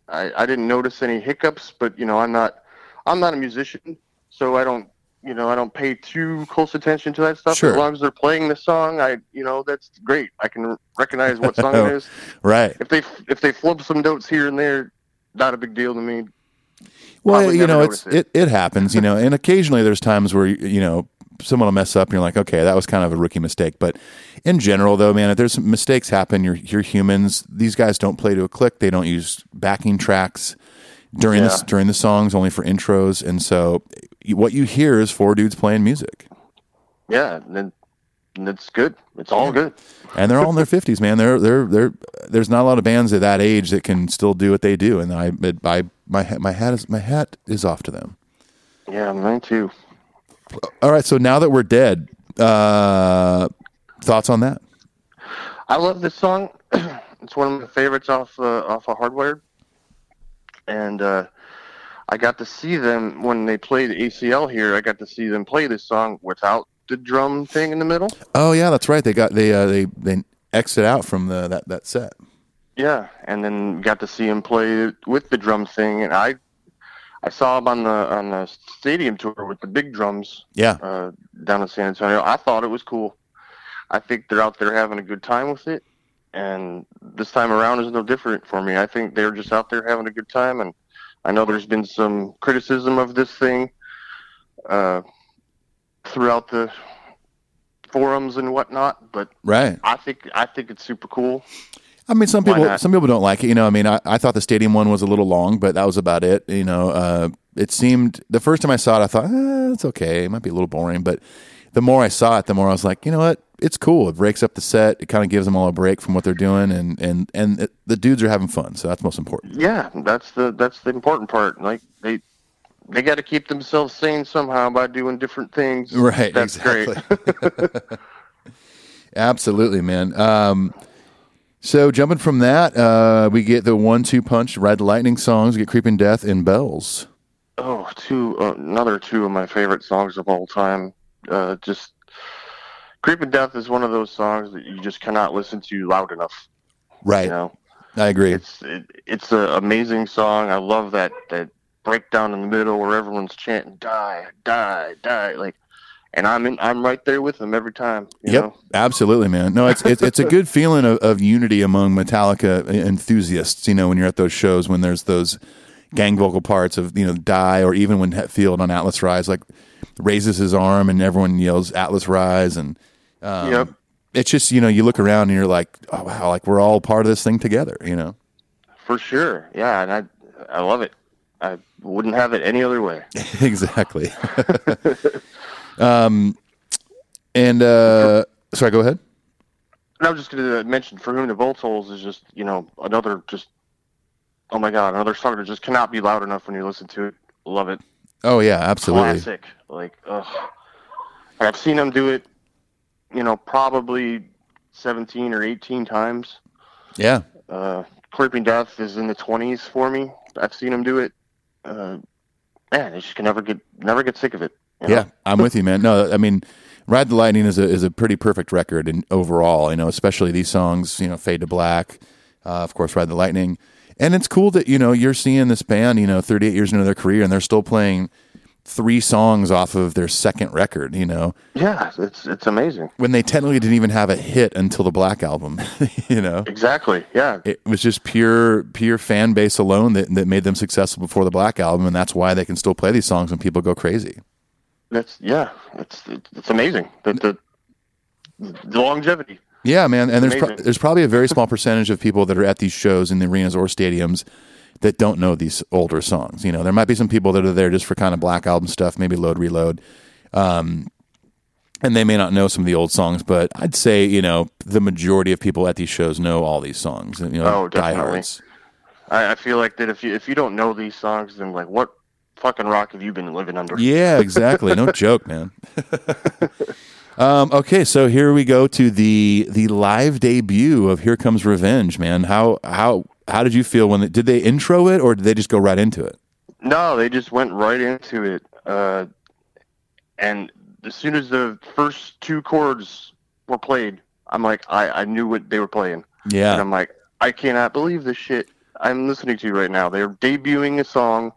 I I didn't notice any hiccups, but you know, I'm not I'm not a musician, so I don't you know I don't pay too close attention to that stuff. Sure. As long as they're playing the song, I you know that's great. I can recognize what song it is. Right. If they if they flub some notes here and there, not a big deal to me. Well, Probably you know, it's notice it. it happens, you know, and occasionally there's times where you know someone will mess up and you're like, okay, that was kind of a rookie mistake. But in general, though, man, if there's mistakes happen, you're you're humans. These guys don't play to a click. They don't use backing tracks during Yeah. this during the songs, only for intros. And so, what you hear is four dudes playing music, Yeah, and and it's good. It's all good. and they're all in their fifties, man. They're they're they're. There's not a lot of bands at that age that can still do what they do, and I I my my hat is my hat is off to them. Yeah, mine too. All right, so now that we're dead, uh, thoughts on that? I love this song. it's one of my favorites off uh, off of Hardwired, and uh, I got to see them when they played ACL here. I got to see them play this song without the drum thing in the middle. Oh yeah, that's right. They got they uh, they they exit out from the that that set. Yeah, and then got to see him play with the drum thing, and I I saw him on the on the stadium tour with the big drums Yeah, uh, down in San Antonio. I thought it was cool. I think they're out there having a good time with it, and this time around is no different for me. I think they're just out there having a good time, and I know there's been some criticism of this thing, uh, throughout the forums and whatnot. But Right. I think I think it's super cool. I mean, some Why people not? some people don't like it. You know, I mean, I, I thought the stadium one was a little long, but that was about it. You know, uh, it seemed the first time I saw it, I thought eh, it's okay. It might be a little boring, but the more I saw it, the more I was like, you know what? It's cool. It breaks up the set. It kind of gives them all a break from what they're doing, and and and it, the dudes are having fun. So that's most important. Yeah, that's the that's the important part. Like they they got to keep themselves sane somehow by doing different things. Right. That's exactly. great. Absolutely, man. Um, so jumping from that, uh, we get the one-two punch, ride the lightning songs. Get creeping death and bells. Oh, two uh, another two of my favorite songs of all time. Uh, just "Creeping Death" is one of those songs that you just cannot listen to loud enough. Right. You know, I agree. it's it, it's an amazing song. I love that that breakdown in the middle where everyone's chanting "Die, die, die!" Like, and I'm in, I'm right there with them every time. You Yep, know? absolutely, man. No, it's it's, it's a good feeling of, of unity among Metallica enthusiasts. You know, when you're at those shows, when there's those gang vocal parts of you know "Die," or even when Hetfield on Atlas Rise like raises his arm and everyone yells "Atlas Rise," and um, Yep. it's just you know you look around and you're like, oh wow, like we're all part of this thing together. You know, For sure. Yeah, and I I love it. I wouldn't have it any other way. exactly. um, and uh, sorry, go ahead. And I was just going to mention "For Whom the Bell Tolls" is just you know another just oh my god another song that just cannot be loud enough when you listen to it. Love it. Oh yeah, absolutely. Classic. Like ugh. I've seen them do it. You know, probably seventeen or eighteen times. Yeah, Uh, Creeping Death is in the twenties for me. I've seen them do it. Uh, man, I just can never get never get sick of it. you know? Yeah, I'm with you, man. No, I mean, Ride the Lightning is a is a pretty perfect record and overall, you know, especially these songs, you know, Fade to Black, uh, of course, Ride the Lightning. And it's cool that, you know, you're seeing this band, you know, 38 years into their career and they're still playing three songs off of their second record, you know, Yeah, it's it's amazing. when they technically didn't even have a hit until the Black album, you know. Exactly. Yeah. It was just pure pure fan base alone that, that made them successful before the Black album and that's why they can still play these songs and people go crazy. That's yeah. It's it's, amazing. The, the the longevity. Yeah, man, and there's pro- there's probably a very small percentage of people that are at these shows in the arenas or stadiums that don't know these older songs. You know, there might be some people that are there just for kind of black album stuff, maybe load reload, um, and they may not know some of the old songs. But I'd say you know the majority of people at these shows know all these songs. You know, Oh, definitely. I, I feel like that if you if you don't know these songs, then like what fucking rock have you been living under? Yeah, exactly. No joke, man. um, okay, so here we go to the the live debut of "Here Comes Revenge." Man, how how how did you feel when they, did they intro it or did they just go right into it? No, they just went right into it. Uh, and as soon as the first two chords were played, I'm like, I, I knew what they were playing. And Yeah, I'm like, I cannot believe this shit I'm listening to right now. They're debuting a song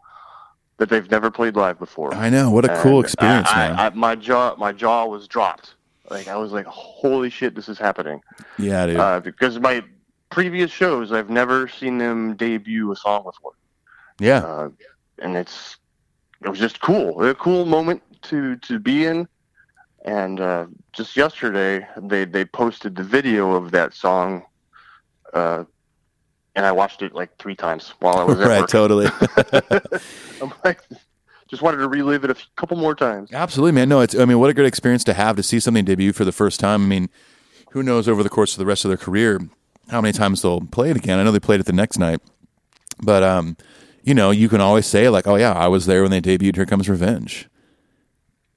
that they've never played live before. I know. What a cool experience, I, man. I, I, my jaw, my jaw was dropped. Like I was like, "Holy shit, this is happening!" yeah, dude. Uh, because my previous shows, I've never seen them debut a song before, yeah, uh, and it's it was just cool. A cool moment to to be in. And uh, just yesterday, they they posted the video of that song, uh, and I watched it like three times while I was at right, work. totally. I'm like, just wanted to relive it a couple more times. Absolutely, man. No, it's. I mean, what a great experience to have to see something debut for the first time. I mean, who knows over the course of the rest of their career how many times they'll play it again? I know they played it the next night, but um, you know, you can always say like, "Oh yeah, I was there when they debuted." Here comes Revenge.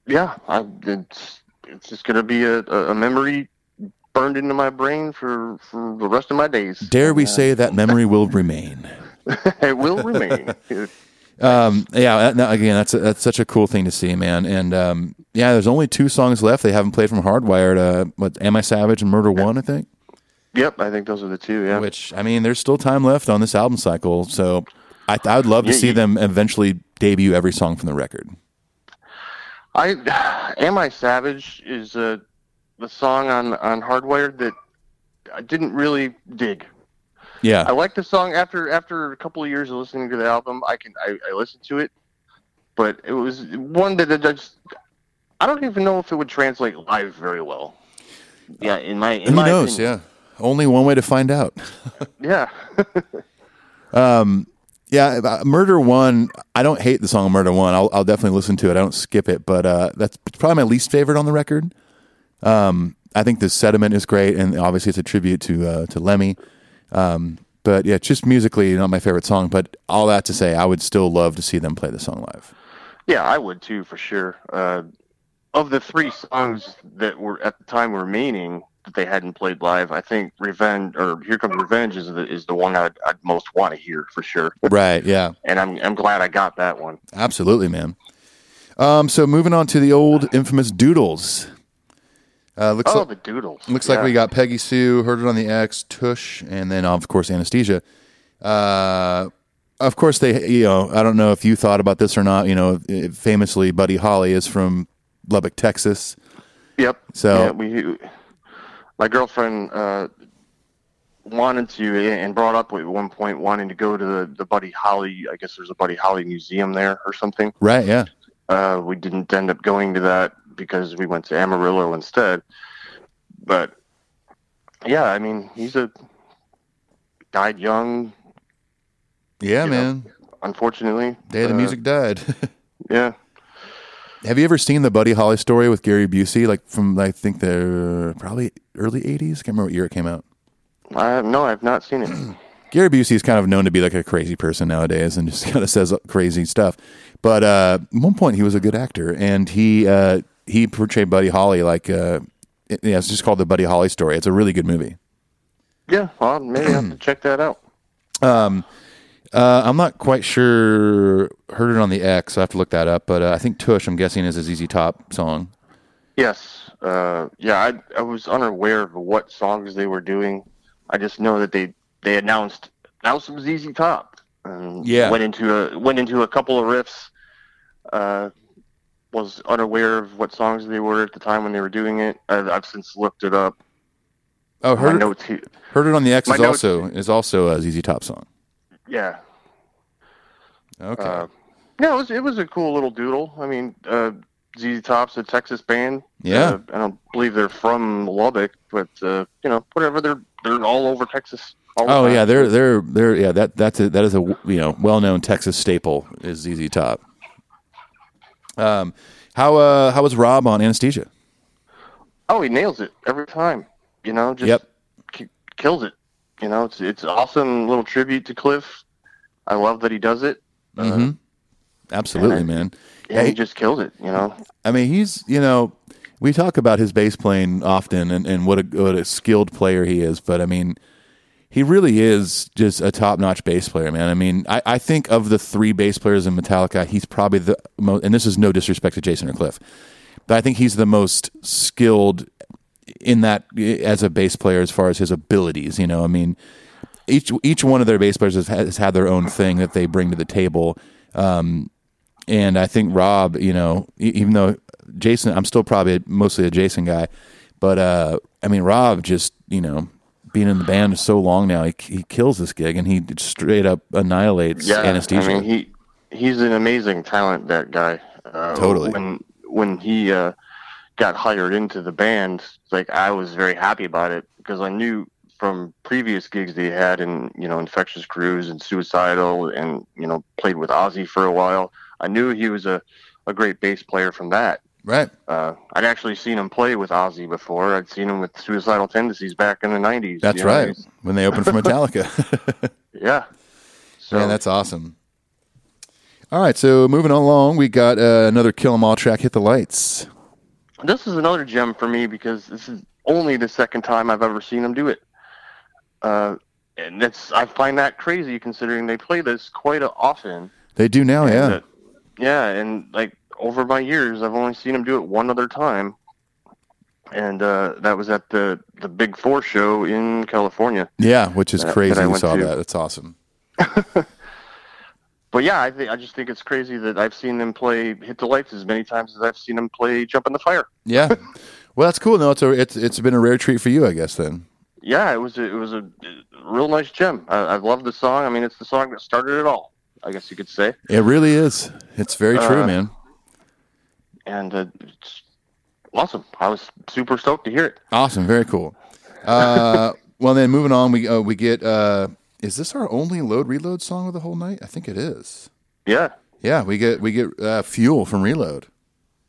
yeah, I, it's it's just gonna be a, a a memory burned into my brain for for the rest of my days. Dare we say that memory will remain? it will remain. Um, yeah, that, that- again, that's a, that's such a cool thing to see, man. And um, yeah, there's only two songs left they haven't played from Hardwired. Uh, what Am I Savage and Murder One, I think. yep, I think those are the two. Yeah, Which I mean, there's still time left on this album cycle, so I, I would love to Yeah, see you- them eventually debut every song from the record. I Am I Savage is uh, the song on on Hardwired that I didn't really dig. Yeah, I like the song after after a couple of years of listening to the album. I can I, I listened to it, but it was one that I just I don't even know if it would translate live very well. Yeah, in my in Who my knows? opinion. Yeah. Only one way to find out. Yeah. Um. Yeah, uh, Murder One. I don't hate the song Murder One. I'll, I'll definitely listen to it. I don't skip it, but uh, that's probably my least favorite on the record. Um, I think the sediment is great, and obviously it's a tribute to uh, to Lemmy. Um, but yeah, just musically, not my favorite song. But all that to say, I would still love to see them play the song live. Yeah, I would too, for sure. Uh, of the three songs that were at the time remaining that they hadn't played live, I think "Revenge" or "Here Comes Revenge" is the is the one I'd, I'd most want to hear for sure. Right? Yeah. And I'm I'm glad I got that one. Absolutely, man. Um, so moving on to the old infamous Doodles. Uh, looks Oh, like, the Doodles. looks like we got Peggy Sue, Heard It on the X, Tush, and then of course Anesthesia. Uh, of course they, you know, I don't know if you thought about this or not. You know, famously, Buddy Holly is from Lubbock, Texas. Yep. So- yeah, we, my girlfriend uh, wanted to and brought up at one point wanting to go to the, the Buddy Holly. I guess there's a Buddy Holly museum there or something. Right? Yeah. Uh, we didn't end up going to that because we went to Amarillo instead. But yeah, I mean, he's a died young, Yeah, You know, man. unfortunately. Day the Uh, music died. Yeah. Have you ever seen the Buddy Holly story with Gary Busey? Like from I think the probably early '80s. Can't remember what year it came out. I no, I've not seen it. Gary Busey is kind of known to be like a crazy person nowadays and just kind of says crazy stuff. But uh, at one point, he was a good actor, and he uh, he portrayed Buddy Holly like uh, it- yeah, it's just called the Buddy Holly story. It's a really good movie. yeah, well, maybe I have to check that out. Uh, I'm not quite sure. Heard it on the X. I have to look that up. But uh, I think Tush, I'm guessing, is a ZZ Top song. Yes. Uh, yeah, I I was unaware of what songs they were doing. I just know that they they announced now some ZZ Top. Um, Yeah. Went into a went into a couple of riffs. Uh, was unaware of what songs they were at the time when they were doing it. I've, I've since looked it up. Oh, My heard it, notes here. heard it on the X My is notes- also is also a ZZ Top song. Yeah. Okay. Uh, yeah, it was it was a cool little doodle. I mean, uh, ZZ Top's a Texas band. Yeah. Uh, I don't believe they're from Lubbock, but uh, you know, whatever. They're they're all over Texas. all oh yeah, they're they're they're yeah that that's a, that is a you know well known Texas staple is ZZ Top. Um, how uh how was Rob on Anesthesia? Oh, he nails it every time. You know, just Yep. ki- kills it. You know, it's it's awesome little tribute to Cliff. I love that he does it. Mhm. Absolutely, and I- man. Yeah, he just kills it. You know. I mean, he's you know we talk about his bass playing often and, and what a what a skilled player he is, but I mean, he really is just a top notch bass player, man. I mean, I, I think of the three bass players in Metallica, he's probably the most. And this is no disrespect to Jason or Cliff, but I think he's the most skilled in that as a bass player as far as his abilities. You know, I mean, each each one of their bass players has, has had their own thing that they bring to the table. Um, and I think Rob, you know, even though Jason, I'm still probably mostly a Jason guy, but uh, I mean, Rob just, you know, being in the band so long now, he, he kills this gig and he straight up annihilates Yeah, anesthesia. I mean, he he's an amazing talent. That guy. Uh, Totally. When when he uh, got hired into the band, like I was very happy about it because I knew from previous gigs that he had in you know Infectious Grooves and Suicidal, and you know played with Ozzy for a while. I knew he was a a great bass player from that. Right. Uh, I'd actually seen him play with Ozzy before. I'd seen him with Suicidal Tendencies back in the '90s. That's you know, right. When they opened for Metallica. Yeah. So Man, that's awesome. All right, so moving along, we got uh, another Kill 'Em All track, Hit the Lights. this is another gem for me because this is only the second time I've ever seen them do it. Uh, and that's I find that crazy considering they play this quite often. They do now, And, yeah. uh, yeah, and like over my years, I've only seen him do it one other time, and uh, that was at the the Big Four show in California. Yeah, which is that- crazy. that I saw to. that. That's awesome. But yeah, I think I just think it's crazy that I've seen them play "Hit the Lights" as many times as I've seen them play "Jump in the Fire." Yeah. well, that's cool. No, it's a, it's it's been a rare treat for you, I guess. Then. yeah, it was a, it was a real nice gem. I, I love the song. I mean, it's the song that started it all. I guess you could say. It really is. It's very true, Uh, man. And uh, it's awesome. I was super stoked to hear it. Awesome, very cool. Uh, well, then moving on, we uh, we get. Uh, is this our only load reload song of the whole night? I think it is. Yeah, Yeah, we get we get uh, fuel from Reload.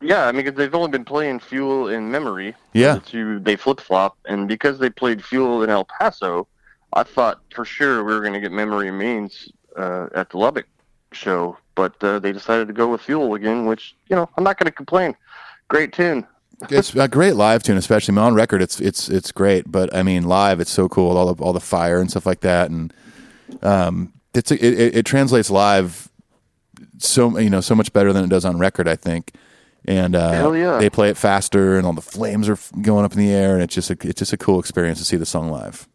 yeah. I mean, because they've only been playing Fuel in memory. Yeah. Two they flip flop, and because they played Fuel in El Paso, I thought for sure we were going to get Memory Remains uh, at the Lubbock show, but uh, they decided to go with Fuel again, which you know I'm not going to complain. Great tune. It's a great live tune, especially I mean, on record. It's it's it's great, but I mean, live it's so cool. All the all the fire and stuff like that, and um, it's it, it, it translates live so you know so much better than it does on record. I think, and uh, Hell yeah. they play it faster, and all the flames are going up in the air, and it's just a, it's just a cool experience to see the song live.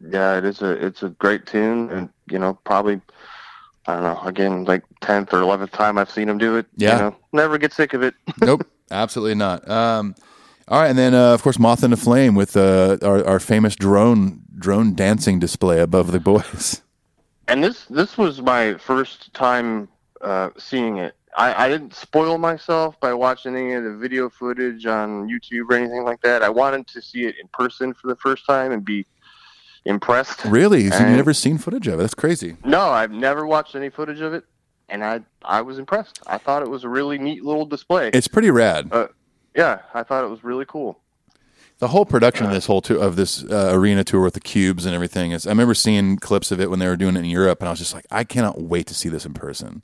Yeah, it is a it's a great tune, and you know probably I don't know again like tenth or eleventh time I've seen them do it. Yeah. you know, never get sick of it. nope, absolutely not. Um, all right, and then uh, of course, Moth into Flame with uh, our our famous drone drone dancing display above the boys. and this this was my first time uh, seeing it. I, I didn't spoil myself by watching any of the video footage on YouTube or anything like that. I wanted to see it in person for the first time and be impressed. Really, so you've never seen footage of it? That's crazy. No, I've never watched any footage of it, and I I was impressed. I thought it was a really neat little display. It's pretty rad. uh, yeah, I thought it was really cool. The whole production of this whole tour, of this uh, arena tour with the cubes and everything is. I remember seeing clips of it when they were doing it in Europe, and I was just like, I cannot wait to see this in person.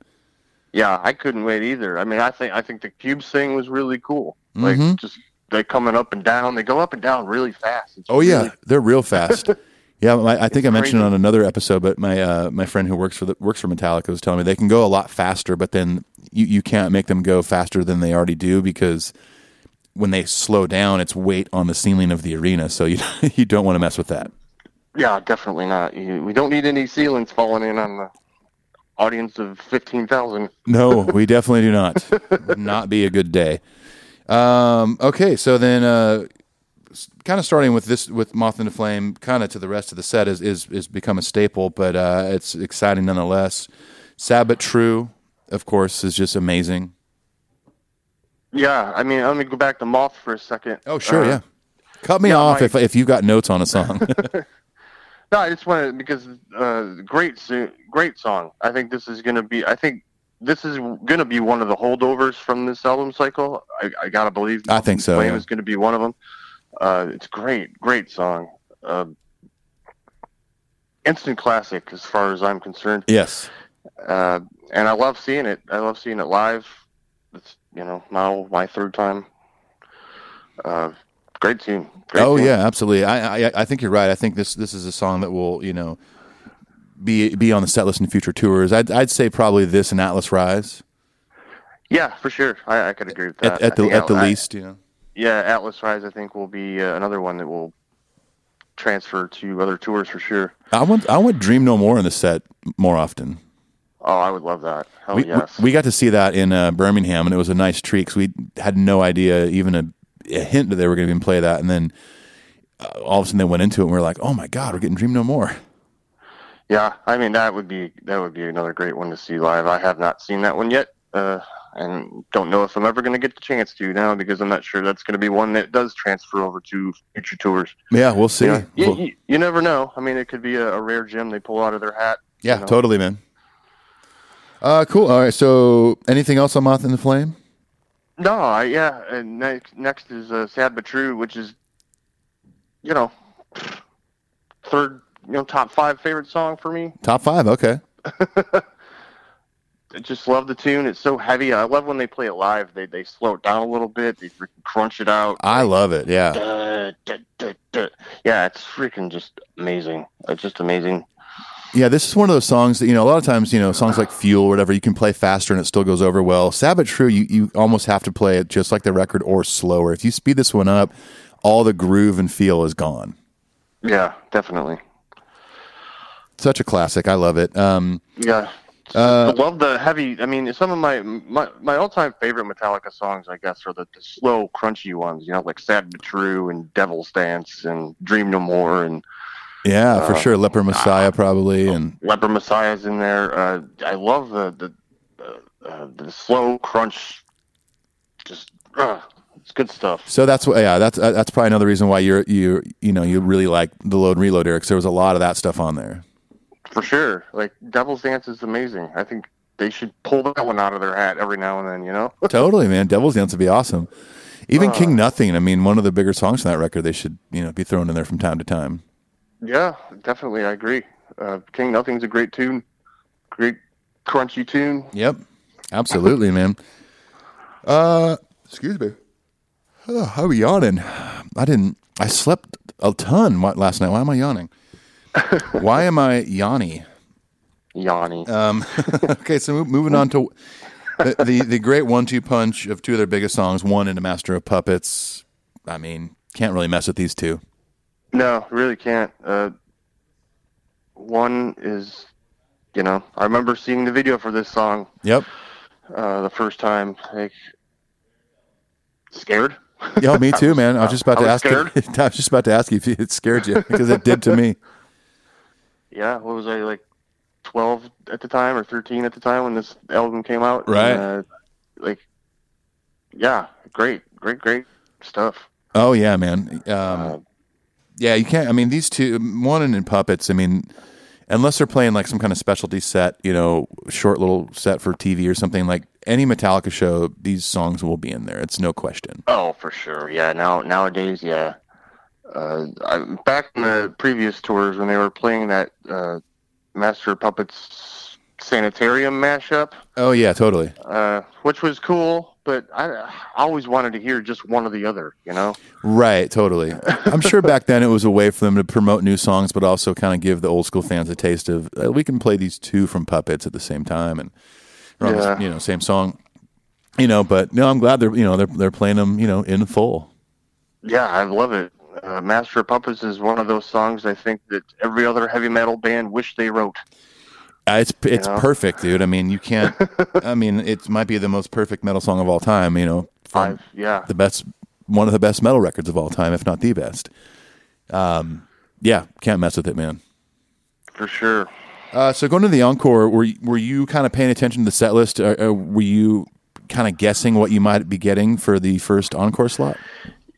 Yeah, I couldn't wait either. I mean, I think I think the cubes thing was really cool. Like Mhm. just they coming up and down. They go up and down really fast. It's Oh yeah, they're real fast. yeah, my, I think I mentioned crazy. on another episode, but my uh, my friend who works for the, works for Metallica was telling me they can go a lot faster, but then you, you can't make them go faster than they already do because when they slow down, it's weight on the ceiling of the arena, so you you don't want to mess with that. yeah, definitely not. You, we don't need any ceilings falling in on the audience of fifteen thousand. No, we definitely do not. Would not be a good day. Um, okay, so then, uh, kind of starting with this with Moth into Flame, kind of to the rest of the set is is, is become a staple, but uh, it's exciting nonetheless. Sad but true, of course, is just amazing. Yeah, I mean, let me go back to Moth for a second. Oh, sure, Uh, yeah. Cut me yeah, off my- if if you got notes on a song. No, I just wanted because uh, great, great song. I think this is gonna be. I think this is gonna be one of the holdovers from this album cycle. I, I gotta believe. I think so, Flame yeah. is gonna be one of them. Uh, it's great, great song. Uh, instant classic as far as I'm concerned. yes, Uh, and I love seeing it. I love seeing it live. It's you know now my third time. Uh, great team. Great oh tune. yeah, absolutely. I, I I think you're right. I think this this is a song that will you know be be on the set list in future tours. I'd I'd say probably this and Atlas Rise yeah, for sure. I, I could agree with that. at, at the at the Atlas- least. You know. Yeah, Atlas Rise, I think, will be uh, another one that will transfer to other tours for sure. I want I want Dream No More in the set more often. Oh, I would love that. Hell we, yes. we got to see that in uh, Birmingham, and it was a nice treat because we had no idea even a, a hint that they were going to even play that, and then uh, all of a sudden they went into it, and we are like, oh my god, we're getting Dream No More. yeah, I mean that would be that would be another great one to see live. I have not seen that one yet, uh, and don't know if I'm ever going to get the chance to now because I'm not sure that's going to be one that does transfer over to future tours. Yeah, we'll see. You, know, you, We'll- you, you never know. I mean, it could be a, a rare gem they pull out of their hat. yeah, know. totally, man. Uh, cool. All right. So, anything else on Moth into Flame? No, I, yeah. And next, next is uh, Sad but True, which is, you know, third, you know, top five favorite song for me. Top five. Okay. I just love the tune. It's so heavy. I love when they play it live. They they slow it down a little bit. They freaking crunch it out. I love it. Yeah. Duh, duh, duh. Yeah, it's freaking just amazing. It's just amazing. Yeah, this is one of those songs that you know. A lot of times, you know, songs like "Fuel" or whatever, you can play faster and it still goes over well. Sad but True, you you almost have to play it just like the record or slower. If you speed this one up, all the groove and feel is gone. Yeah, definitely. Such a classic. I love it. Um, Yeah. Uh, I love the heavy. I mean, some of my my, my all time favorite Metallica songs, I guess, are the, the slow, crunchy ones. You know, like "Sad but True" and "Devil's Dance" and "Dream No More" and yeah, for Uh, sure. Leper Messiah probably, and "Leper Messiah's" in there. Uh, I love the the uh, uh, the slow crunch. Just uh, It's good stuff. So that's what, yeah, that's uh, that's probably another reason why you're you you know you really like the load and reload, Eric. there was a lot of that stuff on there. For sure. Like Devil's Dance is amazing. I think they should pull that one out of their hat every now and then, you know? totally, man. Devil's Dance would be awesome. Even King Nothing. I mean, one of the bigger songs on that record. They should you know be thrown in there from time to time. yeah, definitely. I agree. Uh, King Nothing's a great tune. Great crunchy tune. Yep, absolutely, man. Uh, excuse me. Oh, I'm yawning. I didn't. I slept a ton last night. Why am I yawning? Why am I yawny? Yanni. Um, okay, so moving on to the, the the great one-two punch of two of their biggest songs. One in into Master of Puppets. I mean, can't really mess with these two. No, really can't. Uh, one is, you know, I remember seeing the video for this song Yep. uh, the first time. Like, scared. Yeah, me too, man. I was just about I to ask. You, I was just about to ask you if it scared you because it did to me. Yeah, what was I like, twelve at the time or thirteen at the time when this album came out? And, Right. uh, like, yeah, great, great, great stuff. Oh yeah, man. Um, Uh, yeah, you can't. I mean, these two, one and in puppets. I mean, unless they're playing like some kind of specialty set, you know, short little set for TV or something like any Metallica show, these songs will be in there. It's no question. Oh, for sure. Yeah. Now nowadays, yeah. Uh, I, back in the previous tours when they were playing that uh, Master Puppets Sanitarium mashup, Oh yeah, totally. uh, which was cool, but I, I always wanted to hear just one or the other. You know? Right, totally. I'm sure back then it was a way for them to promote new songs, but also kind of give the old school fans a taste of uh, we can play these two from puppets at the same time and the you know same song. You know, but no, I'm glad they're you know they're they're playing them you know in full. Yeah, I love it. Uh, Master of Puppets is one of those songs I think that every other heavy metal band wish they wrote. Uh, It's it's know? perfect, dude. I mean, you can't. I mean, it might be the most perfect metal song of all time. You know, from I've, yeah, the best, one of the best metal records of all time, if not the best. Um, yeah, can't mess with it, man. for sure. Uh, so going to the encore, were were you kind of paying attention to the set list? Or, or were you kind of guessing what you might be getting for the first encore slot?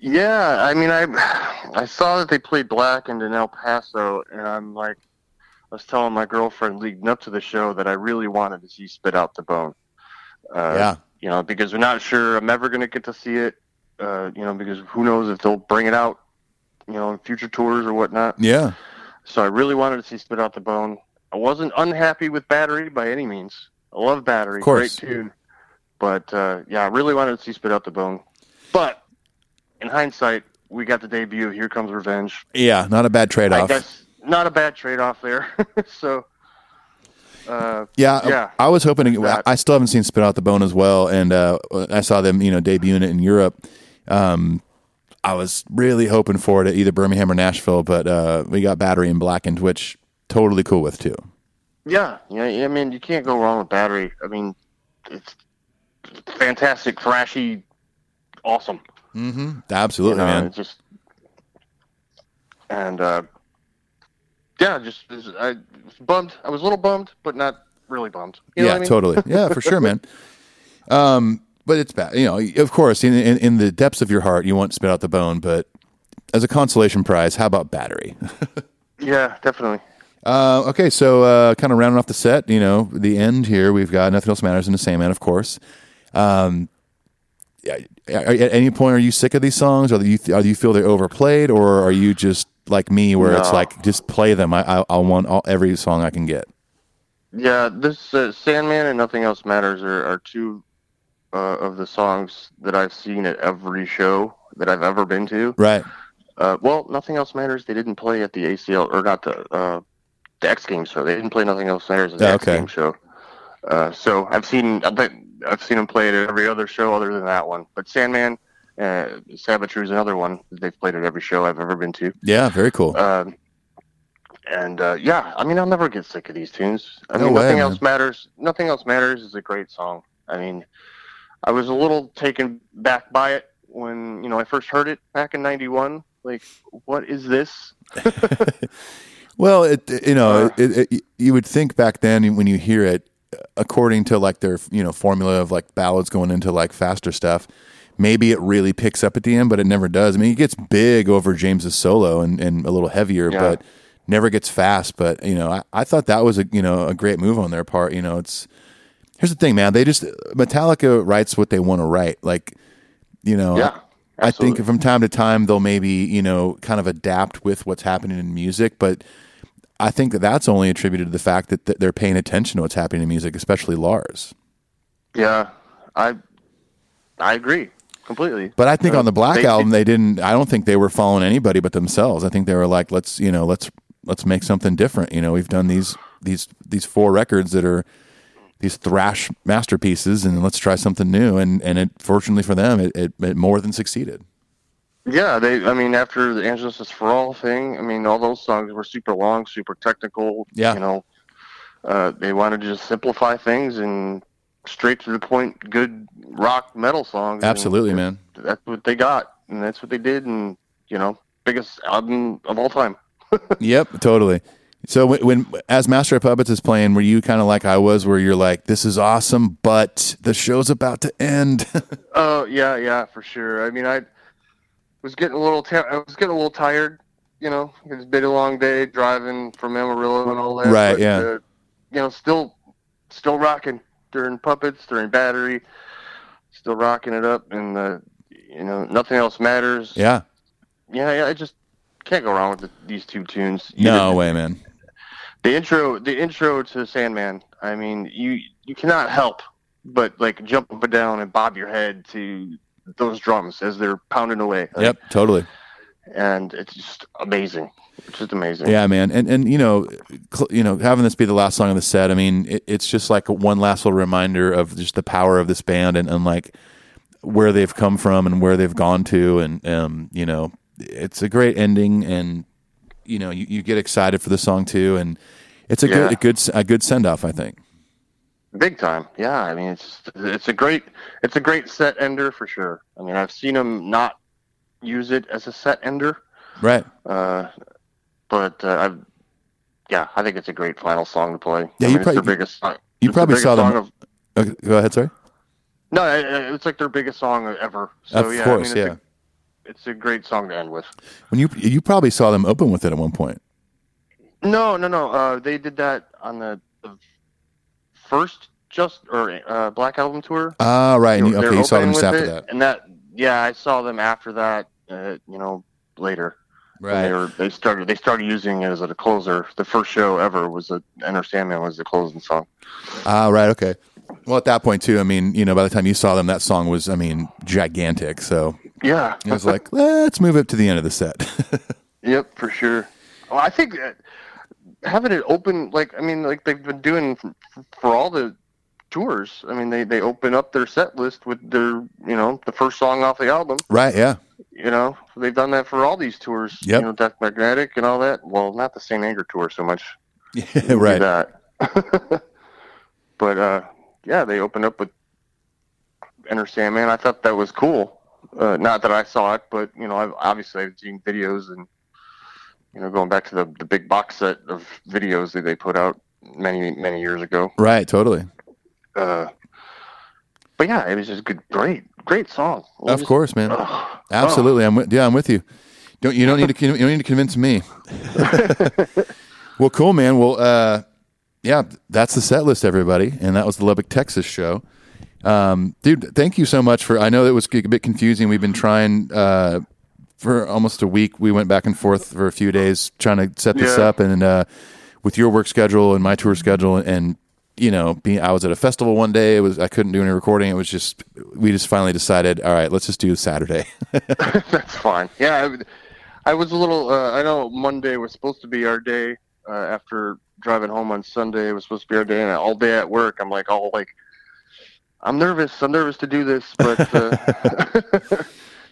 Yeah, I mean, I I saw that they played Blackened in El Paso, and I'm like, I was telling my girlfriend leading up to the show that I really wanted to see Spit Out the Bone. Uh, Yeah. You know, because we're not sure I'm ever going to get to see it. Uh, you know, because who knows if they'll bring it out, you know, in future tours or whatnot. Yeah, So I really wanted to see Spit Out the Bone. I wasn't unhappy with Battery by any means. I love Battery, Of course. great tune. But uh, yeah, I really wanted to see Spit Out the Bone. But in hindsight, we got the debut of Here Comes Revenge. yeah, not a bad trade off. not a bad trade off there. so uh, Yeah, Yeah. I, I was hoping to. I still haven't seen Spit Out the Bone as well, and uh, I saw them, you know, debuting it in Europe. Um, I was really hoping for it at either Birmingham or Nashville, but uh, we got Battery and Blackened, which totally cool with too. yeah, yeah, I mean, you can't go wrong with Battery. I mean, it's fantastic, thrashy, awesome. Absolutely, you know, man. Just and uh, yeah, just I was bummed. I was a little bummed, but not really bummed. You know yeah, I mean? totally. Yeah, for sure, man. Um, but it's bad. You know, of course, in, in in the depths of your heart, you want Spit Out the Bone, but as a consolation prize, how about Battery? Yeah, definitely. Uh, okay, so uh, kind of rounding off the set, you know, the end here, we've got Nothing Else Matters in the Sandman, of course. Um, at any point, are you sick of these songs? Or do you, do you feel they're overplayed? Or are you just like me, where it's like, just play them? I, I, I want all, every song I can get. Yeah, this uh, Sandman and Nothing Else Matters are, are two uh, of the songs that I've seen at every show that I've ever been to. Right. Uh, well, Nothing Else Matters. They didn't play at the ACL or not the uh, the X Games show. They didn't play Nothing Else Matters at the Yeah, X okay. Games show. Uh, so I've seen I I've seen them play it at every other show other than that one. But Sandman, uh, Savagery is another one they've played at every show I've ever been to. Yeah, very cool. Um, and uh, yeah, I mean, I'll never get sick of these tunes. I No mean, way, nothing man. else matters. Nothing else matters is a great song. I mean, I was a little taken back by it when you know I first heard it back in '91. Like, what is this? Well, it you know, Uh, it, it, you would think back then when you hear it, according to like their you know formula of like ballads going into like faster stuff, maybe it really picks up at the end, but it never does. I mean, it gets big over James's solo and, and a little heavier, Yeah. but never gets fast. But you know, I, I thought that was a you know a great move on their part. You know, it's here's the thing, man. They just Metallica writes what they want to write. Like, you know, Yeah, I, I think from time to time they'll maybe you know kind of adapt with what's happening in music, but I think that that's only attributed to the fact that, that they're paying attention to what's happening in music, especially Lars. Yeah, I I agree completely. But I think Uh, on the Black they- album, they didn't. I don't think they were following anybody but themselves. I think they were like, let's you know, let's let's make something different. You know, we've done these these these four records that are these thrash masterpieces, and let's try something new. And and it fortunately for them, it, it, it more than succeeded. Yeah, they. I mean, after the And Justice for All thing, I mean, all those songs were super long, super technical. Yeah. You know, uh, they wanted to just simplify things and straight to the point, good rock metal songs. Absolutely, man. That's what they got, and that's what they did, and you know, biggest album of all time. Yep, totally. So when, when as Master of Puppets is playing, were you kind of like I was, where you're like, this is awesome, but the show's about to end? Oh yeah, yeah, for sure. I mean, I was getting a little, I was getting a little tired. You know, it's been a long day driving from Amarillo and all that. Right, but, yeah. Uh, you know, still, still rocking during puppets, during battery, still rocking it up, and uh, you know, nothing else matters. yeah, yeah, yeah. I just can't go wrong with the, these two tunes. no way, man. the intro the intro to Sandman. I mean, you you cannot help but like jump up and down and bob your head to those drums as they're pounding away. Yep, totally. and it's just amazing. It's just amazing. Yeah, man, and and you know, cl- you know, having this be the last song of the set, I mean, it, it's just like one last little reminder of just the power of this band and, and like where they've come from and where they've gone to, and um, you know, it's a great ending, and you know, you, you get excited for the song too, and it's a Yeah. good a good a good send off, I think. Big time. Yeah, I mean, it's it's a great it's a great set ender for sure. I mean, I've seen them not use it as a set ender, Right? uh, but uh, I've yeah, I think it's a great final song to play. Yeah, I you mean, probably- it's their biggest song. you the probably biggest saw them- Of, Okay, go ahead, sorry. no, it's like their biggest song ever. So of yeah, course, I mean, it's yeah. A, it's a great song to end with. When you you probably saw them open with it at one point. No, no, no. Uh, they did that on the, the first just or uh, Black Album tour. Ah, right. They okay, you saw them opening just with after it, that. and that yeah, I saw them after that. Uh, you know, later. Right. They were they started they started using it as a closer. The first show ever was a Enter Sandman was the closing song. Ah, right. Okay. Well, at that point too, I mean, you know, by the time you saw them, that song was, I mean, gigantic. So Yeah. it was like, let's move it to the end of the set. Yep, for sure. Well, I think that having it open, like I mean, like they've been doing for, for all the tours. I mean, they they open up their set list with their you know the first song off the album. right. Yeah. You know, they've done that for all these tours. Yep. You know, Death Magnetic and all that. Well, not the Saint Anger tour so much. Yeah. Right. that. but uh, yeah, they opened up with Enter Sandman. I thought that was cool. Uh, not that I saw it, but you know, I've, obviously I've seen videos and you know, going back to the the big box set of videos that they put out many many years ago. Right. Totally. Uh, but yeah, it was just good, great, great song. Of just- course, man. ugh. Absolutely. I'm with, yeah, I'm with you. Don't you don't need to you don't need to convince me. well, cool, man. Well, uh, yeah, that's the set list, everybody, and that was the Lubbock, Texas show. Um, dude, thank you so much for. I know it was a bit confusing. We've been trying uh, for almost a week. We went back and forth for a few days trying to set this Yeah. up, and uh, with your work schedule and my tour schedule, and you know, being I was at a festival one day. It was I couldn't do any recording. It was just we just finally decided. All right, let's just do Saturday. That's fine. Yeah, I, I was a little. Uh, I know Monday was supposed to be our day. Uh, after driving home on Sunday, it was supposed to be our day, and all day at work, I'm like, all like, I'm nervous. I'm nervous to do this, but uh,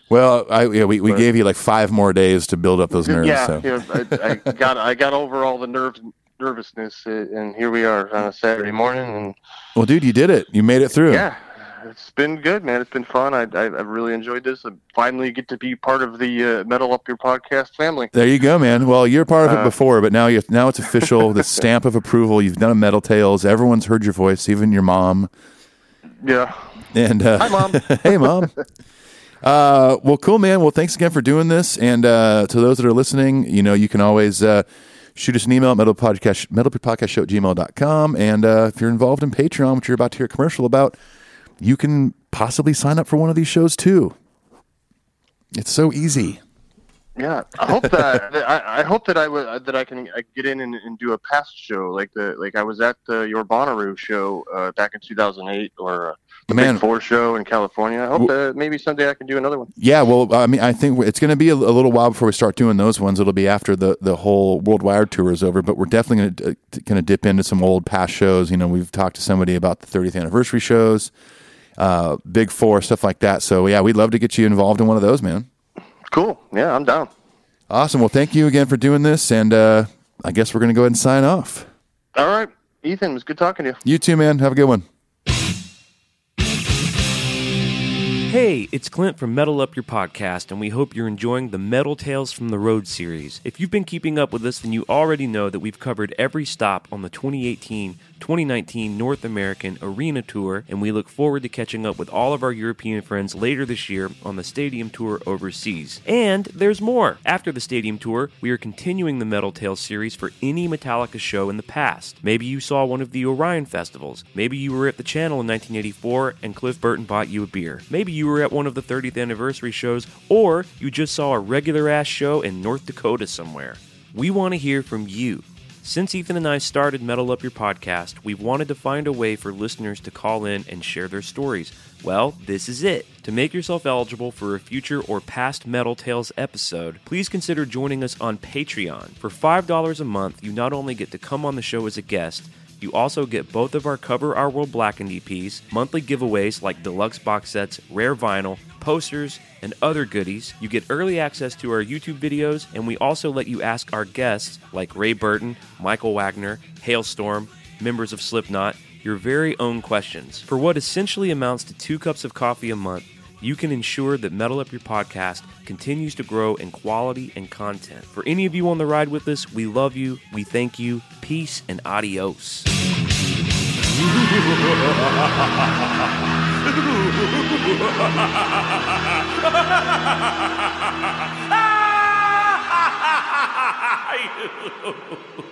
Well, I yeah, we, we gave you like five more days to build up those nerves. yeah, so. yeah, I, I got I got over all the nerves nervousness, uh, and here we are on a Saturday morning, and Well, dude, you did it. You made it through. yeah. It's been good, man. It's been fun. I, I, I've really enjoyed this. I finally get to be part of the uh, Metal Up Your Podcast family. There you go, man. Well, you're part of it Uh, before, but now you now it's official. the stamp of approval. You've done a Metal Tales. Everyone's heard your voice, even your mom. Yeah. And uh, Hi, Mom. hey, mom. Uh, well, cool, man. Well, thanks again for doing this. And uh, to those that are listening, you know, you can always uh, shoot us an email at metalpodcast, metalpodcastshow at gmail.com. And uh, if you're involved in Patreon, which you're about to hear a commercial about, you can possibly sign up for one of these shows too. It's so easy. Yeah, I hope that I, I hope that I would that I can I get in and, and do a past show like the like I was at the your Bonnaroo show uh, back in 2008 or the Man. Big Four show in California. I hope that maybe someday I can do another one. Yeah, well, I mean, I think it's going to be a, a little while before we start doing those ones. It'll be after the, the whole WorldWired tour is over, but we're definitely going to uh, kind of dip into some old past shows. You know, we've talked to somebody about the 30th anniversary shows, uh, Big Four, stuff like that. So, yeah, we'd love to get you involved in one of those, man. Cool. Yeah, I'm down. Awesome. Well, thank you again for doing this, and uh, I guess we're going to go ahead and sign off. All right, Ethan. It was good talking to you. You too, man. Have a good one. Hey, it's Clint from Metal Up Your Podcast, and we hope you're enjoying the Metal Tales from the Road series. If you've been keeping up with us, then you already know that we've covered every stop on the 2018 2019 North American Arena Tour, and we look forward to catching up with all of our European friends later this year on the Stadium Tour overseas. And there's more. After the Stadium Tour, we are continuing the Metal Tales series for any Metallica show in the past. Maybe you saw one of the Orion festivals. Maybe you were at the channel in 1984 and Cliff Burton bought you a beer. Maybe you were at one of the 30th anniversary shows, or you just saw a regular ass show in North Dakota somewhere. We want to hear from you. Since Ethan and I started Metal Up Your podcast, we've wanted to find a way for listeners to call in and share their stories. Well, this is it. To make yourself eligible for a future or past Metal Tales episode, please consider joining us on Patreon. For $5 a month, you not only get to come on the show as a guest, you also get both of our Cover Our World Blackened EPs, monthly giveaways like deluxe box sets, rare vinyl, posters, and other goodies. You get early access to our YouTube videos, and we also let you ask our guests like Ray Burton, Michael Wagener, Halestorm, members of Slipknot, your very own questions. For what essentially amounts to two cups of coffee a month, you can ensure that Metal Up Your Podcast continues to grow in quality and content. For any of you on the ride with us, we love you, we thank you, peace and adios.